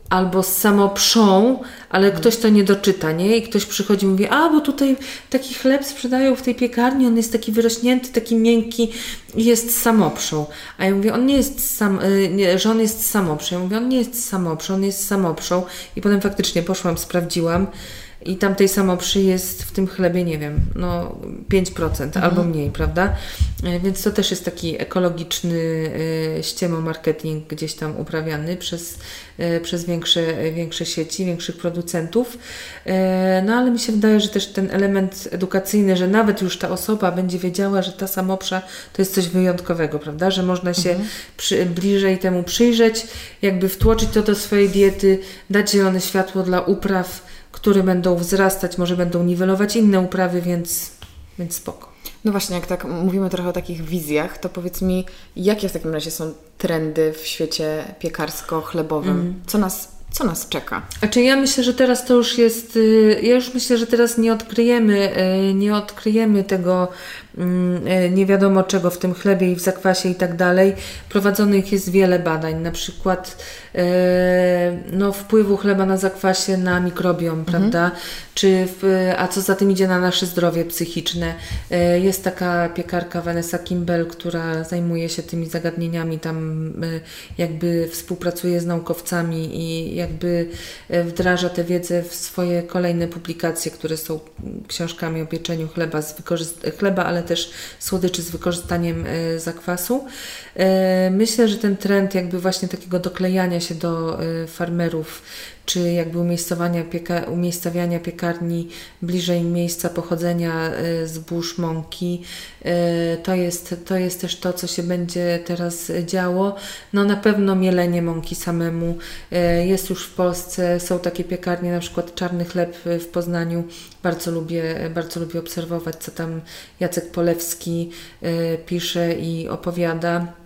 albo z samoprzą, ale hmm. ktoś to nie doczyta, nie? I ktoś przychodzi i mówi, a bo tutaj taki chleb sprzedają w tej piekarni, on jest taki wyrośnięty, taki miękki i jest samoprzą. A ja mówię, on nie jest sam, y, nie, że on jest samoprzą. Ja mówię, on nie jest samoprzą, on jest samoprzą. I potem faktycznie poszłam, sprawdziłam i tam tej samoprzy jest w tym chlebie, nie wiem, no 5% mhm. albo mniej, prawda? E, więc to też jest taki ekologiczny e, ściemo marketing gdzieś tam uprawiany przez, e, przez większe, większe sieci, większych producentów. No ale mi się wydaje, że też ten element edukacyjny, że nawet już ta osoba będzie wiedziała, że ta samoprza to jest coś wyjątkowego, prawda? Że można się mhm. przy, bliżej temu przyjrzeć, jakby wtłoczyć to do swojej diety, dać zielone światło dla upraw, które będą wzrastać, może będą niwelować inne uprawy, więc, więc spoko. No właśnie, jak tak mówimy trochę o takich wizjach, to powiedz mi, jakie w takim razie są trendy w świecie piekarsko-chlebowym? Mm. Co nas co nas czeka? Znaczy ja myślę, że teraz to już jest, y, ja już myślę, że teraz nie odkryjemy, y, nie odkryjemy tego nie wiadomo czego w tym chlebie i w zakwasie i tak dalej. Prowadzonych jest wiele badań, na przykład no, wpływu chleba na zakwasie na mikrobiom, mhm. prawda? Czy w, a co za tym idzie na nasze zdrowie psychiczne. Jest taka piekarka Vanessa Kimball, która zajmuje się tymi zagadnieniami, tam jakby współpracuje z naukowcami i jakby e, wdraża tę wiedzę w swoje kolejne publikacje, które są książkami o pieczeniu chleba, z chleba ale też słodyczy z wykorzystaniem e, zakwasu. E, myślę, że ten trend jakby właśnie takiego doklejania się do farmerów czy jakby umiejscowania pieka, piekarni bliżej miejsca pochodzenia y, zbóż, mąki. To jest, to jest też to, co się będzie teraz działo. No na pewno mielenie mąki samemu jest już w Polsce, są takie piekarnie, na przykład Czarny Chleb w Poznaniu. Bardzo lubię, bardzo lubię obserwować, co tam Jacek Polewski pisze i opowiada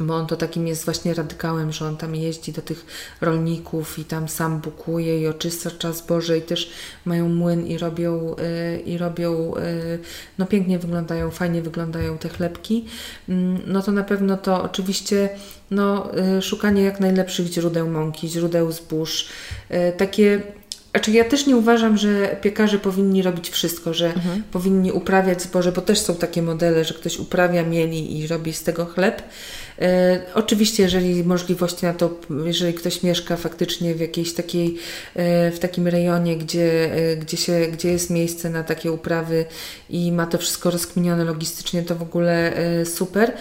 bo on to takim jest właśnie radykałem, że on tam jeździ do tych rolników i tam sam bukuje i oczyszcza zboże i też mają młyn i robią, yy, i robią yy, no pięknie wyglądają, fajnie wyglądają te chlebki, yy, no to na pewno to oczywiście no, y, szukanie jak najlepszych źródeł mąki, źródeł zbóż, y, takie znaczy ja też nie uważam, że piekarze powinni robić wszystko, że mhm. powinni uprawiać zboże, bo też są takie modele, że ktoś uprawia mieli i robi z tego chleb. E, oczywiście, jeżeli możliwości na to, jeżeli ktoś mieszka faktycznie w jakiejś takiej, e, w takim rejonie, gdzie, e, gdzie, się, gdzie jest miejsce na takie uprawy i ma to wszystko rozkminione logistycznie, to w ogóle super.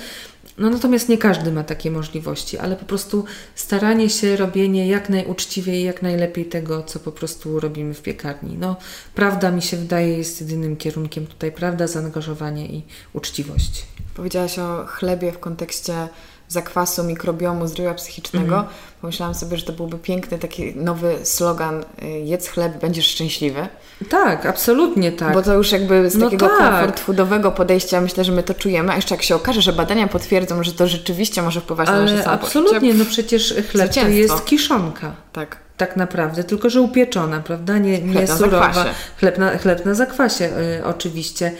No natomiast nie każdy ma takie możliwości, ale po prostu staranie się, robienie jak najuczciwiej, jak najlepiej tego, co po prostu robimy w piekarni. No, prawda mi się wydaje jest jedynym kierunkiem tutaj, prawda, zaangażowanie i uczciwość. Powiedziałaś o chlebie w kontekście zakwasu, mikrobiomu, zdrowia psychicznego. Mm. Pomyślałam sobie, że to byłby piękny taki nowy slogan y, jedz chleb, będziesz szczęśliwy. Tak, absolutnie tak. Bo to już jakby z no takiego tak. komfort foodowego podejścia myślę, że my to czujemy, a jeszcze jak się okaże, że badania potwierdzą, że to rzeczywiście może wpływać Ale na nasze absolutnie, no przecież chleb to jest kiszonka. Tak tak naprawdę, tylko że upieczona, prawda? Nie, nie chleb surowa. Chleb, na, chleb na zakwasie y, oczywiście.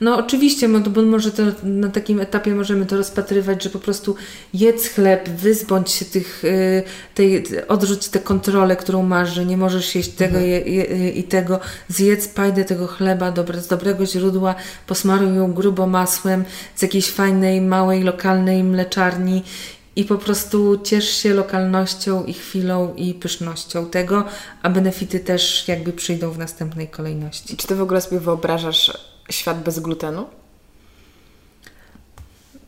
No oczywiście, bo może to na takim etapie możemy to rozpatrywać, że po prostu jedz chleb, wyzbądź się tych, y, tej, odrzuć tę kontrolę, którą masz, że nie możesz jeść tego mhm. je, je, i tego, zjedz pajdę tego chleba dobre, z dobrego źródła, posmaruj ją grubo masłem z jakiejś fajnej, małej, lokalnej mleczarni i po prostu ciesz się lokalnością i chwilą i pysznością tego, a benefity też jakby przyjdą w następnej kolejności. Czy ty w ogóle sobie wyobrażasz świat bez glutenu?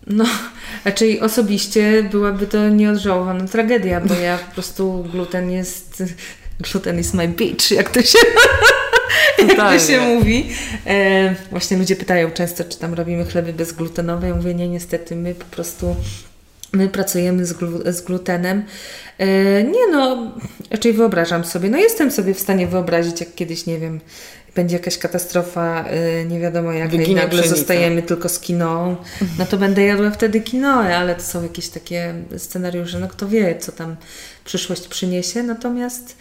No, raczej osobiście byłaby to nieodżałowana tragedia, bo ja po prostu gluten jest. Gluten is my bitch, jak to się, jak to się mówi. E, właśnie ludzie pytają często, czy tam robimy chleby bezglutenowe. Ja mówię, nie, niestety, my po prostu My pracujemy z, glu z glutenem. E, nie no, raczej wyobrażam sobie, no jestem sobie w stanie wyobrazić, jak kiedyś, nie wiem, będzie jakaś katastrofa, y, nie wiadomo jaka i nagle pszenica. zostajemy tylko z kinoą, no to będę jadła wtedy kinoę, ale to są jakieś takie scenariusze, no kto wie, co tam przyszłość przyniesie, natomiast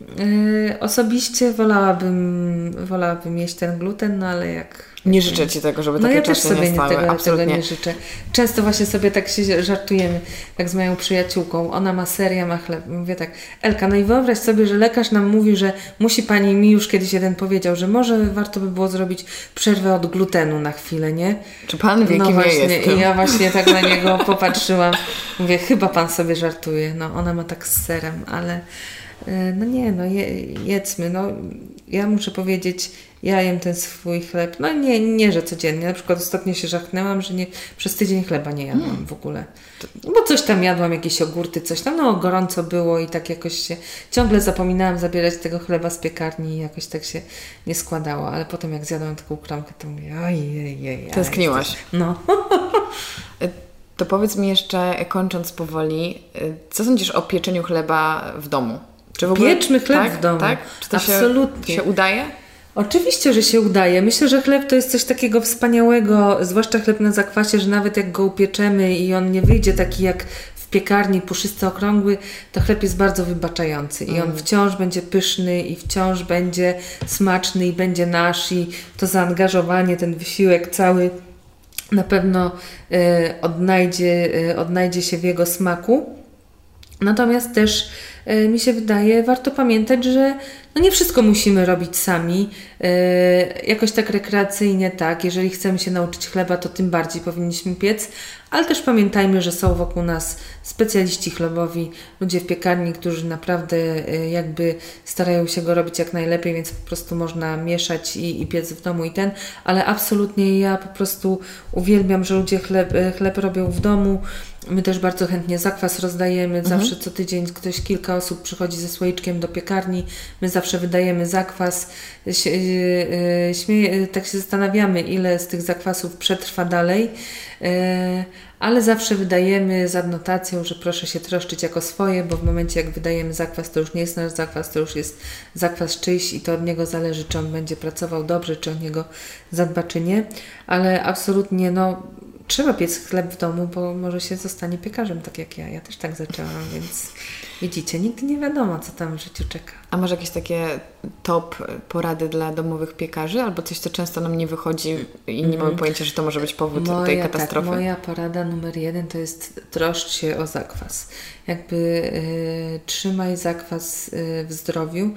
yy, osobiście wolałabym, wolałabym jeść ten gluten, no ale jak nie życzę Ci tego, żeby no takie ja czasy też sobie nie stały. Tego, Absolutnie. tego nie życzę. Często właśnie sobie tak się żartujemy, tak z moją przyjaciółką. Ona ma serię, ma chleb. Mówię tak, Elka, no i wyobraź sobie, że lekarz nam mówi, że musi Pani, mi już kiedyś jeden powiedział, że może warto by było zrobić przerwę od glutenu na chwilę, nie? Czy Pan wie, no kim właśnie, ja I ja właśnie tak na niego popatrzyłam. Mówię, chyba Pan sobie żartuje. No ona ma tak z serem, ale e, no nie, no je, jedzmy. No, ja muszę powiedzieć, ja jem ten swój chleb. No nie, nie, że codziennie. Na przykład ostatnio się żachnęłam, że nie, przez tydzień chleba nie jadłam hmm. w ogóle. Bo coś tam jadłam, jakieś ogórty, coś tam. No gorąco było i tak jakoś się... Ciągle zapominałam zabierać tego chleba z piekarni i jakoś tak się nie składało. Ale potem jak zjadłam taką kramkę, to mówię, ojej, Tęskniłaś. No. to powiedz mi jeszcze, kończąc powoli, co sądzisz o pieczeniu chleba w domu? Czy w ogóle... Pieczmy chleb tak, w domu. Tak? Czy to Absolutnie. Się, się udaje? Oczywiście, że się udaje. Myślę, że chleb to jest coś takiego wspaniałego, zwłaszcza chleb na zakwasie, że nawet jak go upieczemy i on nie wyjdzie taki jak w piekarni, puszysty, okrągły, to chleb jest bardzo wybaczający i on mm. wciąż będzie pyszny i wciąż będzie smaczny i będzie nasz i to zaangażowanie, ten wysiłek cały na pewno y, odnajdzie, y, odnajdzie się w jego smaku. Natomiast też mi się wydaje, warto pamiętać, że no nie wszystko musimy robić sami. Yy, jakoś tak rekreacyjnie tak. Jeżeli chcemy się nauczyć chleba, to tym bardziej powinniśmy piec, ale też pamiętajmy, że są wokół nas specjaliści chlebowi, ludzie w piekarni, którzy naprawdę yy, jakby starają się go robić jak najlepiej, więc po prostu można mieszać i, i piec w domu i ten, ale absolutnie ja po prostu uwielbiam, że ludzie chleb, chleb robią w domu. My też bardzo chętnie zakwas rozdajemy. Mhm. Zawsze co tydzień ktoś, kilka osób przychodzi ze słoiczkiem do piekarni. My zawsze wydajemy zakwas. Y, śmieję, y, tak się zastanawiamy, ile z tych zakwasów przetrwa dalej, ale zawsze wydajemy z adnotacją, że proszę się troszczyć jako swoje, bo w momencie jak wydajemy zakwas, to już nie jest nasz zakwas, to już jest zakwas czyjś i to od niego zależy, czy on będzie pracował dobrze, czy o niego zadba, czy nie. Ale absolutnie, no, trzeba piec chleb w domu, bo może się zostanie piekarzem, tak jak ja. Ja też tak zaczęłam, więc widzicie, nigdy nie wiadomo, co tam w życiu czeka. A może jakieś takie top porady dla domowych piekarzy, albo coś, co często nam nie wychodzi i nie mamy pojęcia, że to może być powód moja, tej katastrofy? Tak, moja porada numer jeden to jest troszcz się o zakwas. Jakby y, trzymaj zakwas y, w zdrowiu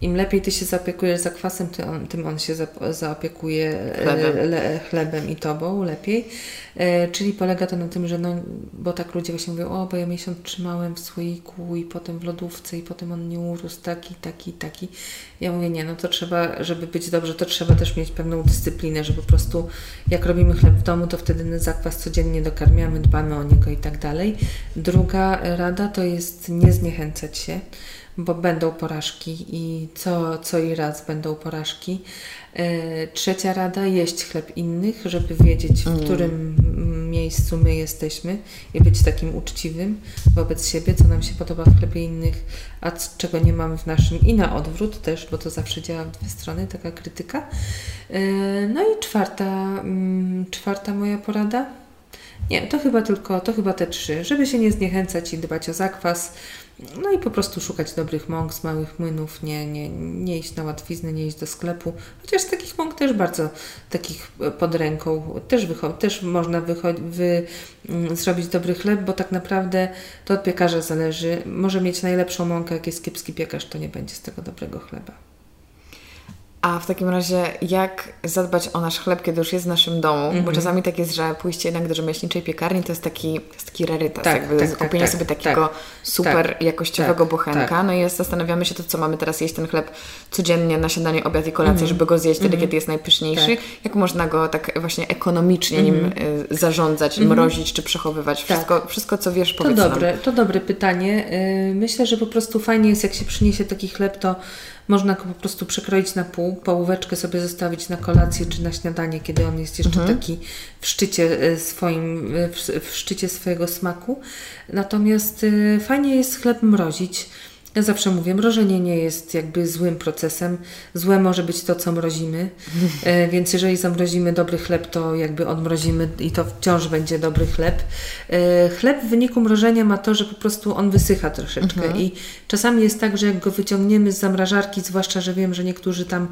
im lepiej ty się zaopiekujesz zakwasem, tym on, tym on się zaopiekuje chlebem. Le, chlebem i tobą lepiej. E, czyli polega to na tym, że no, bo tak ludzie właśnie mówią, o, bo ja miesiąc trzymałem w słoiku i potem w lodówce i potem on nie urósł taki, taki, taki. Ja mówię, nie, no to trzeba, żeby być dobrze, to trzeba też mieć pewną dyscyplinę, że po prostu jak robimy chleb w domu, to wtedy zakwas codziennie dokarmiamy, dbamy o niego i tak dalej. Druga rada to jest nie zniechęcać się bo będą porażki i co, co i raz będą porażki. E, trzecia rada, jeść chleb innych, żeby wiedzieć, w mm. którym miejscu my jesteśmy i być takim uczciwym wobec siebie, co nam się podoba w chlebie innych, a czego nie mamy w naszym i na odwrót też, bo to zawsze działa w dwie strony, taka krytyka. E, no i czwarta, mm, czwarta moja porada. Nie, to chyba tylko, to chyba te trzy, żeby się nie zniechęcać i dbać o zakwas, no i po prostu szukać dobrych mąk z małych młynów, nie, nie, nie iść na łatwiznę, nie iść do sklepu. Chociaż takich mąk też bardzo takich e, pod ręką też, też można wy, mm, zrobić dobry chleb, bo tak naprawdę to od piekarza zależy. Może mieć najlepszą mąkę, jak jest kiepski piekarz, to nie będzie z tego dobrego chleba. A w takim razie, jak zadbać o nasz chleb, kiedy już jest w naszym domu? Mm -hmm. Bo mhm. czasami tak jest, że pójście jednak do rzemieślniczej piekarni to jest taki, to jest taki rarytas, tak, jakby tak, kupienie tak, sobie tak, takiego tak. super tak, jakościowego bochenka. No i zastanawiamy się to, co mamy teraz jeść ten chleb codziennie na śniadanie, obiad i kolację, mm -hmm. żeby go zjeść wtedy, mm -hmm. kiedy jest najpyszniejszy. Jak można go tak właśnie ekonomicznie nim mhm. y, zarządzać, mhm. mrozić czy przechowywać? Wszystko, wszystko co wiesz, powiedz to dobre, nam. To dobre pytanie. Y, myślę, że po prostu fajnie jest, jak się przyniesie taki chleb, to Można go po prostu przekroić na pół, połóweczkę sobie zostawić na kolację czy na śniadanie, kiedy on jest jeszcze mhm. taki w szczycie e, swoim, w, w szczycie swojego smaku. Natomiast fajnie jest chleb mrozić. Ja zawsze mówię, mrożenie nie jest jakby złym procesem. Złe może być to, co mrozimy, e, więc jeżeli zamrozimy dobry chleb, to jakby odmrozimy i to wciąż będzie dobry chleb. E, chleb w wyniku mrożenia ma to, że po prostu on wysycha troszeczkę mhm. i czasami jest tak, że jak go wyciągniemy z zamrażarki, zwłaszcza, że wiem, że niektórzy tam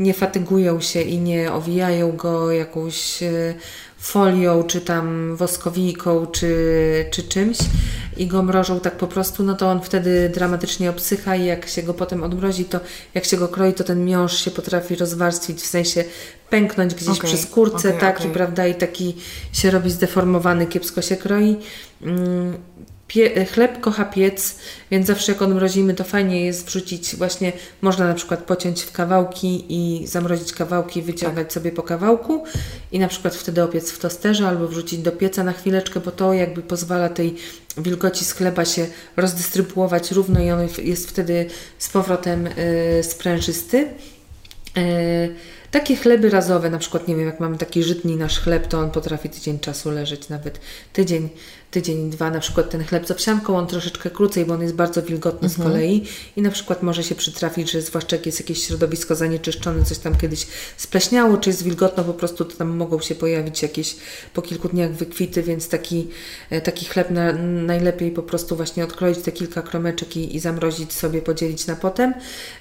nie fatygują się i nie owijają go jakąś e, folią, czy tam woskowijką, czy, czy czymś i go mrożą tak po prostu, no to on wtedy dramatycznie obsycha i jak się go potem odmrozi, to jak się go kroi, to ten miąższ się potrafi rozwarstwić, w sensie pęknąć gdzieś okay, przy skórce, okay, tak, okay. prawda, i taki się robi zdeformowany, kiepsko się kroi. Mm, Pie, chleb kocha piec, więc zawsze jak odmrozimy, to fajnie jest wrzucić właśnie, można na przykład pociąć w kawałki i zamrozić kawałki, wyciągać tak. sobie po kawałku i na przykład wtedy opiec w tosterze albo wrzucić do pieca na chwileczkę, bo to jakby pozwala tej wilgoci z chleba się rozdystrybuować równo i on jest wtedy z powrotem yy, sprężysty. Yy, takie chleby razowe, na przykład, nie wiem, jak mamy taki żytni nasz chleb, to on potrafi tydzień czasu leżeć, nawet tydzień tydzień, dwa, na przykład ten chleb z owsianką, on troszeczkę krócej, bo on jest bardzo wilgotny mhm. z kolei i na przykład może się przytrafić, że zwłaszcza jak jest jakieś środowisko zanieczyszczone, coś tam kiedyś spleśniało, czy jest wilgotno, po prostu to tam mogą się pojawić jakieś po kilku dniach wykwity, więc taki, e, taki chleb na, najlepiej po prostu właśnie odkroić te kilka kromeczek i, i zamrozić sobie, podzielić na potem.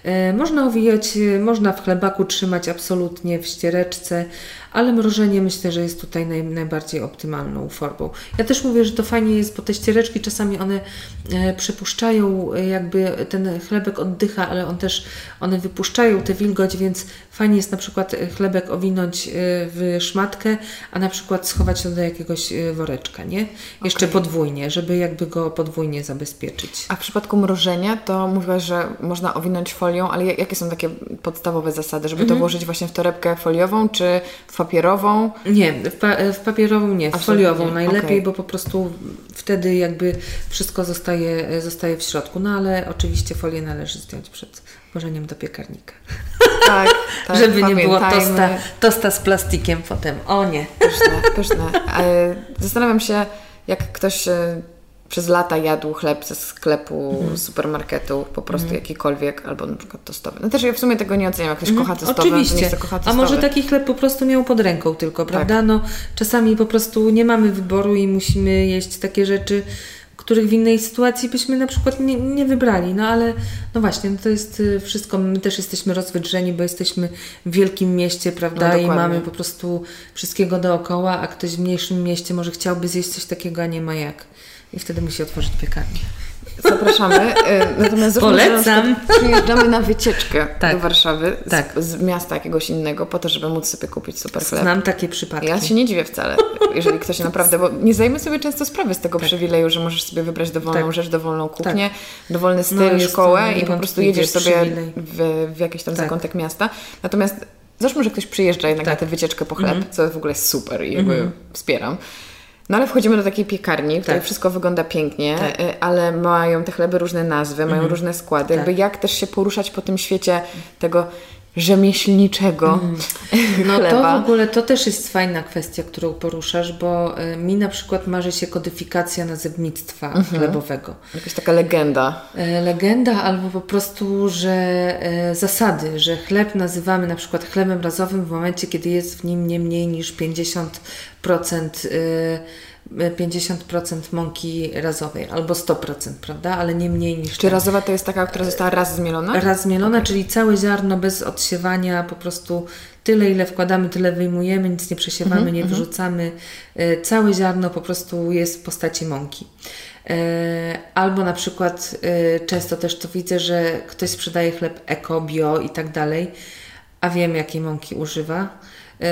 E, można owijać, e, można w chlebaku trzymać absolutnie w ściereczce, ale mrożenie myślę, że jest tutaj naj, najbardziej optymalną formą. Ja też mówię, że to fajnie jest, bo te ściereczki czasami one e, przepuszczają, e, jakby ten chlebek oddycha, ale on też, one wypuszczają tę wilgoć, więc fajnie jest na przykład e, chlebek owinąć w szmatkę, a na przykład schować to do jakiegoś woreczka, nie? Jeszcze okay. podwójnie, żeby jakby go podwójnie zabezpieczyć. A w przypadku mrożenia to mówiłaś, że można owinąć folią, ale jakie są takie podstawowe zasady, żeby mm -hmm. to mhm. włożyć właśnie w torebkę foliową, czy w papierową? Nie, w, pa w papierową nie, w foliową najlepiej, okay. bo po prostu wtedy jakby wszystko zostaje, zostaje w środku. No ale oczywiście folię należy zdjąć przed włożeniem do piekarnika. Tak, tak Żeby nie było tosta, tosta z plastikiem potem. O nie. Pyszne, pyszne. Zastanawiam się, jak ktoś e, przez lata jadł chleb ze sklepu, mm. supermarketu, po prostu mm. jakikolwiek, albo na przykład tostowy. No też ja w sumie tego nie oceniam, jak ktoś kocha tostowy, Oczywiście. To kocha tostowy. A może taki chleb po prostu miał pod ręką tylko, tak. prawda? Tak. No czasami po prostu nie mamy wyboru i musimy jeść takie rzeczy, których w innej sytuacji byśmy na przykład nie, nie wybrali. No ale no właśnie, no to jest y, wszystko. My też jesteśmy rozwydrzeni, bo jesteśmy w wielkim mieście, prawda? No, I mamy po prostu wszystkiego dookoła, a ktoś w mniejszym mieście może chciałby zjeść coś takiego, a nie ma jak. I wtedy musi otworzyć piekarnię. Zapraszamy. Y, natomiast Polecam. Przyjeżdżamy na wycieczkę tak. do Warszawy tak. z, z, miasta jakiegoś innego po to, żeby móc sobie kupić super chleb. Znam takie przypadki. Ja się nie dziwię wcale, jeżeli ktoś naprawdę, bo nie zdajemy sobie często sprawy z tego tak. przywileju, że możesz sobie wybrać dowolną tak. rzecz, dowolną kuchnię, tak. dowolny no, styl, no, szkołę i po prostu jedziesz sobie w, w jakiś tam tak. zakątek miasta. Natomiast załóżmy, że ktoś przyjeżdża jednak na tę wycieczkę po chleb, mm -hmm. co w ogóle jest super i jakby mm -hmm. wspieram. No ale wchodzimy do takiej piekarni, w której tak. wszystko wygląda pięknie, tak. Y, ale mają te chleby różne nazwy, mają mhm. różne składy. Tak. Jakby jak też się poruszać po tym świecie tego rzemieślniczego mm. No chleba. to w ogóle to też jest fajna kwestia, którą poruszasz, bo y, mi na przykład marzy się kodyfikacja nazewnictwa mm -hmm. chlebowego. Jakaś taka legenda. E, legenda albo po prostu, że e, zasady, że chleb nazywamy na przykład chlebem razowym w momencie, kiedy jest w nim nie mniej niż 50% 50% mąki razowej albo 100%, prawda? Ale nie mniej niż. Czy ten. razowa to jest taka, która została raz zmielona? Raz zmielona, okay. czyli całe ziarno bez odsiewania, po prostu tyle, ile wkładamy, tyle wyjmujemy, nic nie przesiewamy, mm -hmm, nie mm -hmm. wyrzucamy. E, całe ziarno po prostu jest w postaci mąki. E, albo na przykład e, często też to widzę, że ktoś sprzedaje chleb eko, bio i tak dalej, a wiem jakiej mąki używa E,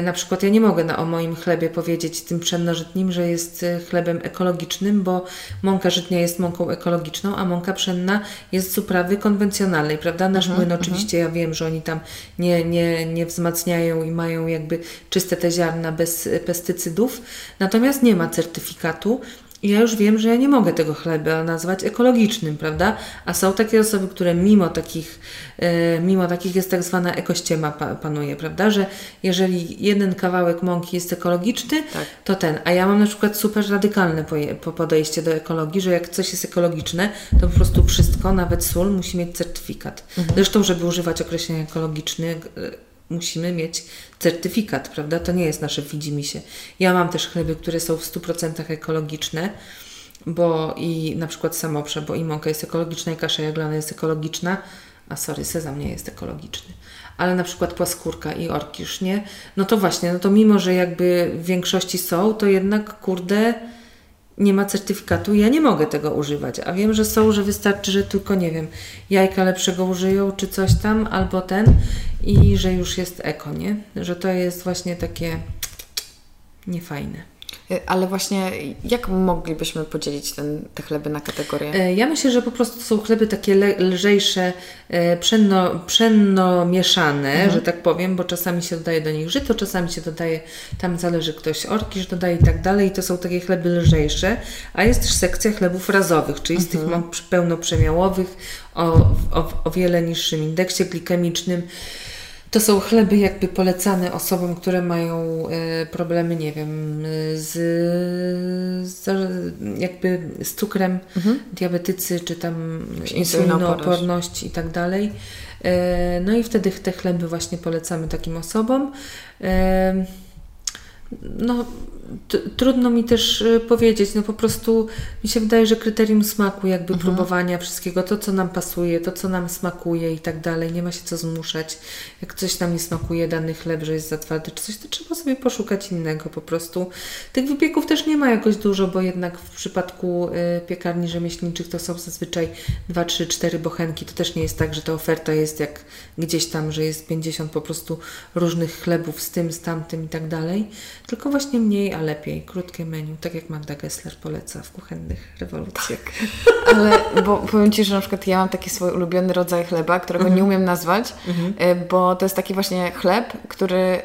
na przykład ja nie mogę na, o moim chlebie powiedzieć tym pszennożytnim, że jest e, chlebem ekologicznym, bo mąka żytnia jest mąką ekologiczną, a mąka pszenna jest z uprawy konwencjonalnej, prawda? Nasz mhm, młyn oczywiście, ja wiem, że oni tam nie, nie, nie wzmacniają i mają jakby czyste te ziarna bez pestycydów, natomiast nie ma certyfikatu ja już wiem, że ja nie mogę tego chleba nazwać ekologicznym, prawda? A są takie osoby, które mimo takich, e, mimo takich jest tak zwana ekościema panuje, prawda? Że jeżeli jeden kawałek mąki jest ekologiczny, tak. to ten. A ja mam na przykład super radykalne podejście do ekologii, że jak coś jest ekologiczne, to po prostu wszystko, nawet sól, musi mieć certyfikat. Mhm. Zresztą, żeby używać określenia ekologiczny, e, musimy mieć certyfikat, prawda? To nie jest nasze widzimisię. Ja mam też chleby, które są w 100% ekologiczne, bo i na przykład samoprze, bo i mąka jest ekologiczna, i kasza jaglana jest ekologiczna, a sorry, sezam nie jest ekologiczny. Ale na przykład płaskórka i orkisz, nie? No to właśnie, no to mimo, że jakby w większości są, to jednak, kurde, nie ma certyfikatu ja nie mogę tego używać. A wiem, że są, że wystarczy, że tylko, nie wiem, jajka lepszego użyją, czy coś tam, albo ten i że już jest eko, nie? Że to jest właśnie takie niefajne. Y, ale właśnie jak moglibyśmy podzielić ten, te chleby na kategorie? E, ja myślę, że po prostu są chleby takie le, lżejsze, e, pszenno, pszenno mieszane, mhm. że tak powiem, bo czasami się dodaje do nich żyto, czasami się dodaje, tam zależy ktoś orkisz dodaje i tak dalej i to są takie chleby lżejsze, a jest też sekcja chlebów razowych, czyli z tych mhm. pełnoprzemiałowych o, o, o wiele niższym indeksie glikemicznym. To są chleby jakby polecane osobom, które mają e, problemy, nie wiem, z, z jakby z cukrem, mhm. diabetycy, czy tam insulinooporność i tak dalej. E, no i wtedy te chleby właśnie polecamy takim osobom. E, no, trudno mi też y, powiedzieć, no po prostu mi się wydaje, że kryterium smaku, jakby mhm. próbowania wszystkiego, to co nam pasuje, to co nam smakuje i tak dalej, nie ma się co zmuszać. Jak coś nam nie smakuje, dany chleb, że jest za twardy czy coś, to trzeba sobie poszukać innego po prostu. Tych wypieków też nie ma jakoś dużo, bo jednak w przypadku y, piekarni rzemieślniczych to są zazwyczaj 2, 3, 4 bochenki. To też nie jest tak, że ta oferta jest jak gdzieś tam, że jest 50 po prostu różnych chlebów z tym, z tamtym i tak dalej, tylko właśnie mniej, a lepiej. Krótkie menu, tak jak Magda Gessler poleca w kuchennych rewolucjach. Tak. Ale bo powiem Ci, że na przykład ja mam taki swój ulubiony rodzaj chleba, którego mm -hmm. nie umiem nazwać, mm -hmm. bo to jest taki właśnie chleb, który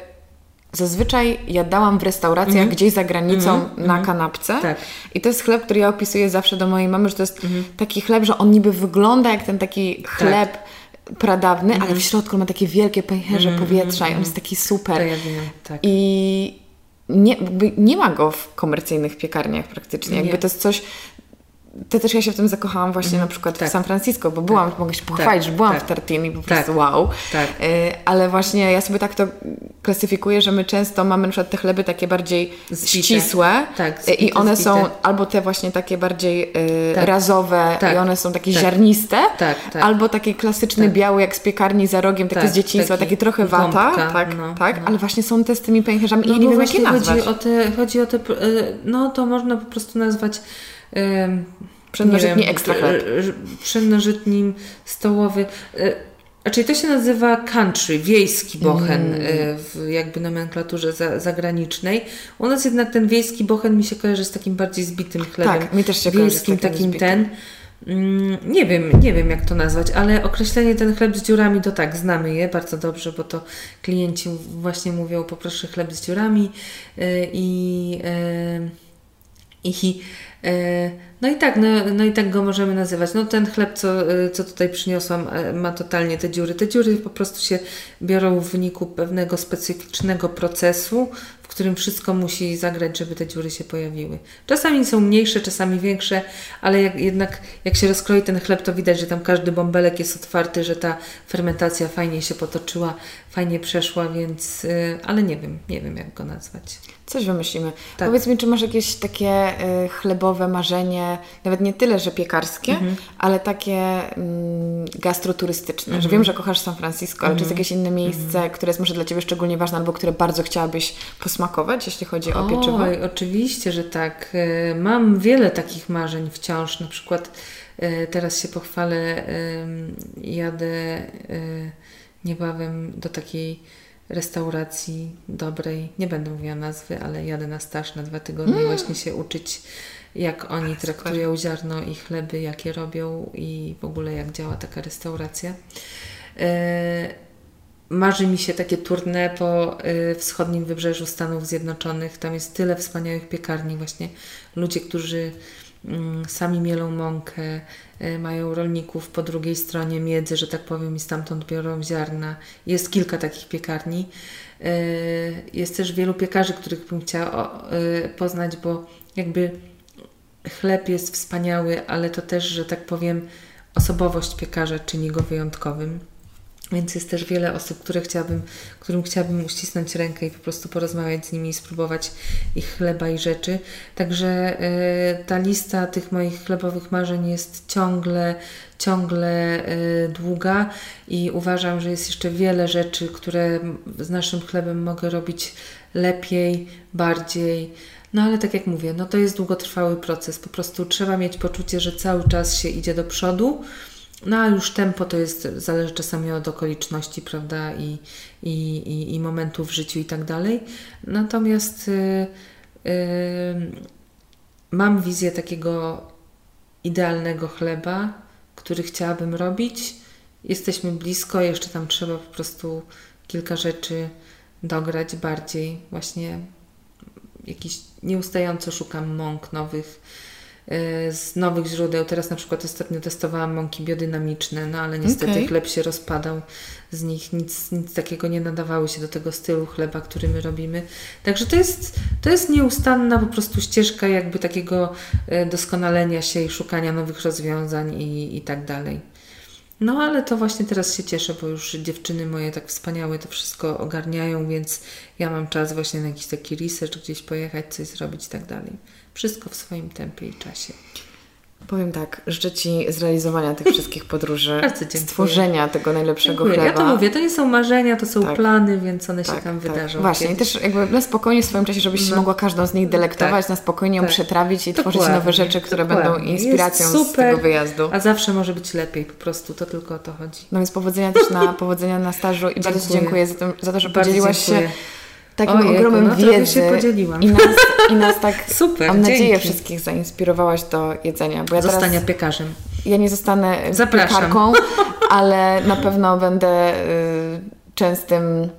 Zazwyczaj jadałam w restauracjach mm -hmm. gdzieś za granicą mm -hmm. na kanapce. Tak. I to jest chleb, który ja opisuję zawsze do mojej mamy, że to jest mm -hmm. taki chleb, że on niby wygląda jak ten taki tak. chleb tak. pradawny, ale w środku ma takie wielkie pęcherze powietrza i on jest taki super. Ja tak. I nie, nie ma go w komercyjnych piekarniach praktycznie. Jakby to jest coś, to też ja się w tym zakochałam właśnie mm, na przykład tak. w San Francisco, bo byłam, tak. mogę się pochwalić, tak. że byłam tak. w Tartini i po prostu tak. wow. Tak. Y, ale właśnie ja sobie tak to klasyfikuję, że my często mamy na przykład te chleby takie bardziej Zbite. ścisłe tak, y, i one zbite. są albo te właśnie takie bardziej y, tak. razowe i one są takie ziarniste, albo takie klasyczne białe jak z piekarni za rogiem, takie z dzieciństwa, takie trochę wata, tak, no, tak, no. ale właśnie są te z tymi pęcherzami no, i nie wiem jakie nazwać. Chodzi o te, chodzi o te, no to można po prostu nazwać Przednożytni ekstra chleb. Stołowy. Znaczy to się nazywa country, wiejski bochen mm. E, w jakby nomenklaturze za, zagranicznej. U nas jednak ten wiejski bochen mi się kojarzy z takim bardziej zbitym chlebem. Tak, mi też się Wiejskim takim, takim ten. Mm, nie wiem, nie wiem jak to nazwać, ale określenie ten chleb z dziurami to tak, znamy je bardzo dobrze, bo to klienci właśnie mówią poproszę chleb z dziurami e, i, i, i E, no i tak, no, no, i tak go możemy nazywać. No ten chleb, co, e, co tutaj przyniosłam, e, ma totalnie te dziury. Te dziury po prostu się biorą w wyniku pewnego specyficznego procesu, którym wszystko musi zagrać, żeby te dziury się pojawiły. Czasami są mniejsze, czasami większe, ale jak, jednak jak się rozkroi ten chleb, to widać, że tam każdy bąbelek jest otwarty, że ta fermentacja fajnie się potoczyła, fajnie przeszła, więc, ale nie wiem, nie wiem jak go nazwać. Coś wymyślimy. Tak. Powiedz mi, czy masz jakieś takie y, chlebowe marzenie, nawet nie tyle, że piekarskie, mhm. ale takie y, gastroturystyczne, mhm. że wiem, że kochasz San Francisco, ale czy jest mhm. jakieś inne miejsce, mhm. które jest może dla Ciebie szczególnie ważne, albo które bardzo chciałabyś posmakować, jeśli chodzi o, pieczywo? oczywiście, że tak. Y, mam wiele takich marzeń wciąż, na przykład y, teraz się pochwalę, jadę y, niebawem do takiej restauracji dobrej, nie będę mówiła nazwy, ale jadę na staż na dwa tygodnie mm. właśnie się uczyć, jak oni traktują ziarno i chleby, jakie robią i w ogóle jak działa taka restauracja. E, marzy mi się takie tournée po y, wschodnim wybrzeżu Stanów Zjednoczonych. Tam jest tyle wspaniałych piekarni, właśnie ludzie, którzy mm, sami mielą mąkę, y, mają rolników po drugiej stronie miedzy, że tak powiem, i stamtąd biorą ziarna. Jest kilka takich piekarni. Y, jest też wielu piekarzy, których bym chciała poznać, bo jakby chleb jest wspaniały, ale to też, że tak powiem, osobowość piekarza czyni go wyjątkowym. Więc jest też wiele osób, które chciałabym, którym chciałabym uścisnąć rękę i po prostu porozmawiać z nimi i spróbować ich chleba i rzeczy. Także y, ta lista tych moich chlebowych marzeń jest ciągle, ciągle y, długa i uważam, że jest jeszcze wiele rzeczy, które z naszym chlebem mogę robić lepiej, bardziej. No ale tak jak mówię, no to jest długotrwały proces. Po prostu trzeba mieć poczucie, że cały czas się idzie do przodu no a już tempo to jest, zależy czasami od okoliczności, prawda, i, i, i, i momentu w życiu i tak dalej. Natomiast y, y, mam wizję takiego idealnego chleba, który chciałabym robić. Jesteśmy blisko, jeszcze tam trzeba po prostu kilka rzeczy dograć bardziej. Właśnie jakiś nieustająco szukam mąk nowych z nowych źródeł. Teraz na przykład ostatnio testowałam mąki biodynamiczne, no ale niestety okay. chleb się rozpadał z nich, nic, nic takiego nie nadawały się do tego stylu chleba, który my robimy. Także to jest, to jest nieustanna po prostu ścieżka jakby takiego y, doskonalenia się i szukania nowych rozwiązań i, i tak dalej. No ale to właśnie teraz się cieszę, bo już dziewczyny moje tak wspaniałe to wszystko ogarniają, więc ja mam czas właśnie na jakiś taki research, gdzieś pojechać, coś zrobić i tak dalej. Wszystko w swoim tempie i czasie. Powiem tak, życzę Ci zrealizowania tych wszystkich podróży, stworzenia tego najlepszego dziękuję. chleba. Ja to mówię, to nie są marzenia, to są tak. plany, więc one tak, się tam tak. wydarzą. Właśnie kiedyś. i też jakby na spokojnie w swoim czasie, żebyś no. mogła każdą z nich delektować, tak. na spokojnie ją tak. przetrawić i Dokładnie. tworzyć nowe rzeczy, które Dokładnie. będą inspiracją z tego wyjazdu. A zawsze może być lepiej, po prostu to tylko o to chodzi. No więc powodzenia też na, powodzenia na stażu i bardzo Ci dziękuję za to, za to że bardzo podzieliłaś dziękuję. się takim Ojej, ogromem no, wiedzy. się podzieliłam. I nas, I nas tak, Super, mam dzięki. nadzieję, wszystkich zainspirowałaś do jedzenia. Bo ja Zostania teraz, piekarzem. Ja nie zostanę Zapraszam. piekarką, ale na pewno będę y, częstym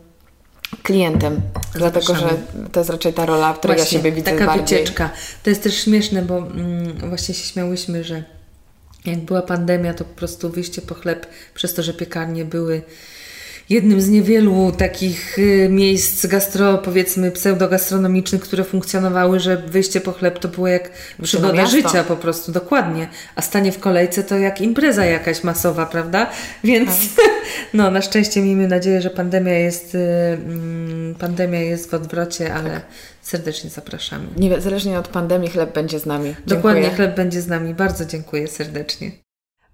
klientem, dlatego że to jest raczej ta rola, w której właśnie, ja siebie widzę taka bardziej. wycieczka. To jest też śmieszne, bo mm, właśnie się śmiałyśmy, że jak była pandemia, to po prostu wyjście po chleb, przez to, że piekarnie były jednym z niewielu takich y, miejsc gastro, powiedzmy pseudogastronomicznych, które funkcjonowały, że wyjście po chleb to było jak przygoda życia po prostu, dokładnie. A stanie w kolejce to jak impreza jakaś masowa, prawda? Więc tak. no na szczęście miejmy nadzieję, że pandemia jest, y, mm, pandemia jest w odwrocie, ale tak. serdecznie zapraszamy. Niezależnie od pandemii chleb będzie z nami. Dziękuję. Dokładnie, chleb będzie z nami. Bardzo dziękuję serdecznie.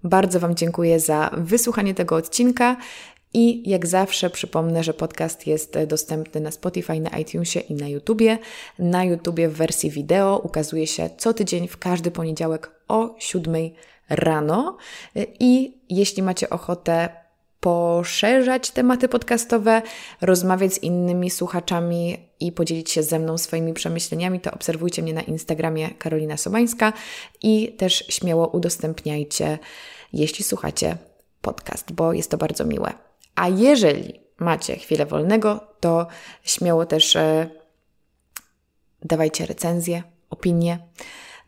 Bardzo Wam dziękuję za wysłuchanie tego odcinka. I jak zawsze przypomnę, że podcast jest dostępny na Spotify, na iTunesie i na YouTubie. Na YouTubie w wersji wideo ukazuje się co tydzień w każdy poniedziałek o 7 rano. I jeśli macie ochotę poszerzać tematy podcastowe, rozmawiać z innymi słuchaczami i podzielić się ze mną swoimi przemyśleniami, to obserwujcie mnie na Instagramie Karolina Sobańska i też śmiało udostępniajcie, jeśli słuchacie podcast, bo jest to bardzo miłe. A jeżeli macie chwilę wolnego, to śmiało też e, dawajcie recenzje, opinie.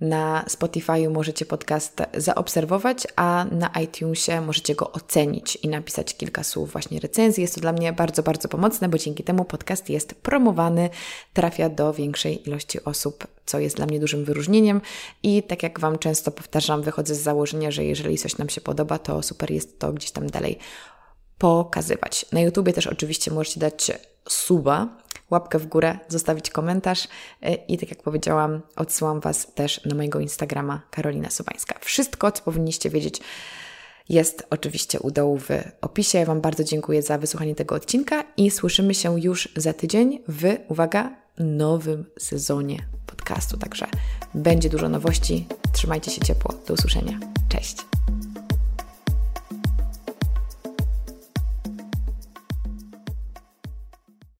Na Spotify możecie podcast zaobserwować, a na iTunesie możecie go ocenić i napisać kilka słów właśnie recenzji. Jest to dla mnie bardzo, bardzo pomocne, bo dzięki temu podcast jest promowany, trafia do większej ilości osób, co jest dla mnie dużym wyróżnieniem. I tak jak Wam często powtarzam, wychodzę z założenia, że jeżeli coś nam się podoba, to super jest to gdzieś tam dalej pokazywać. Na YouTubie też oczywiście możecie dać suba, łapkę w górę, zostawić komentarz e, i tak jak powiedziałam, odsyłam Was też na mojego Instagrama Karolina Sobańska. Wszystko, co powinniście wiedzieć, jest oczywiście u dołu w opisie. Ja Wam bardzo dziękuję za wysłuchanie tego odcinka i słyszymy się już za tydzień w, uwaga, nowym sezonie podcastu. Także będzie dużo nowości. Trzymajcie się ciepło. Do usłyszenia. Cześć.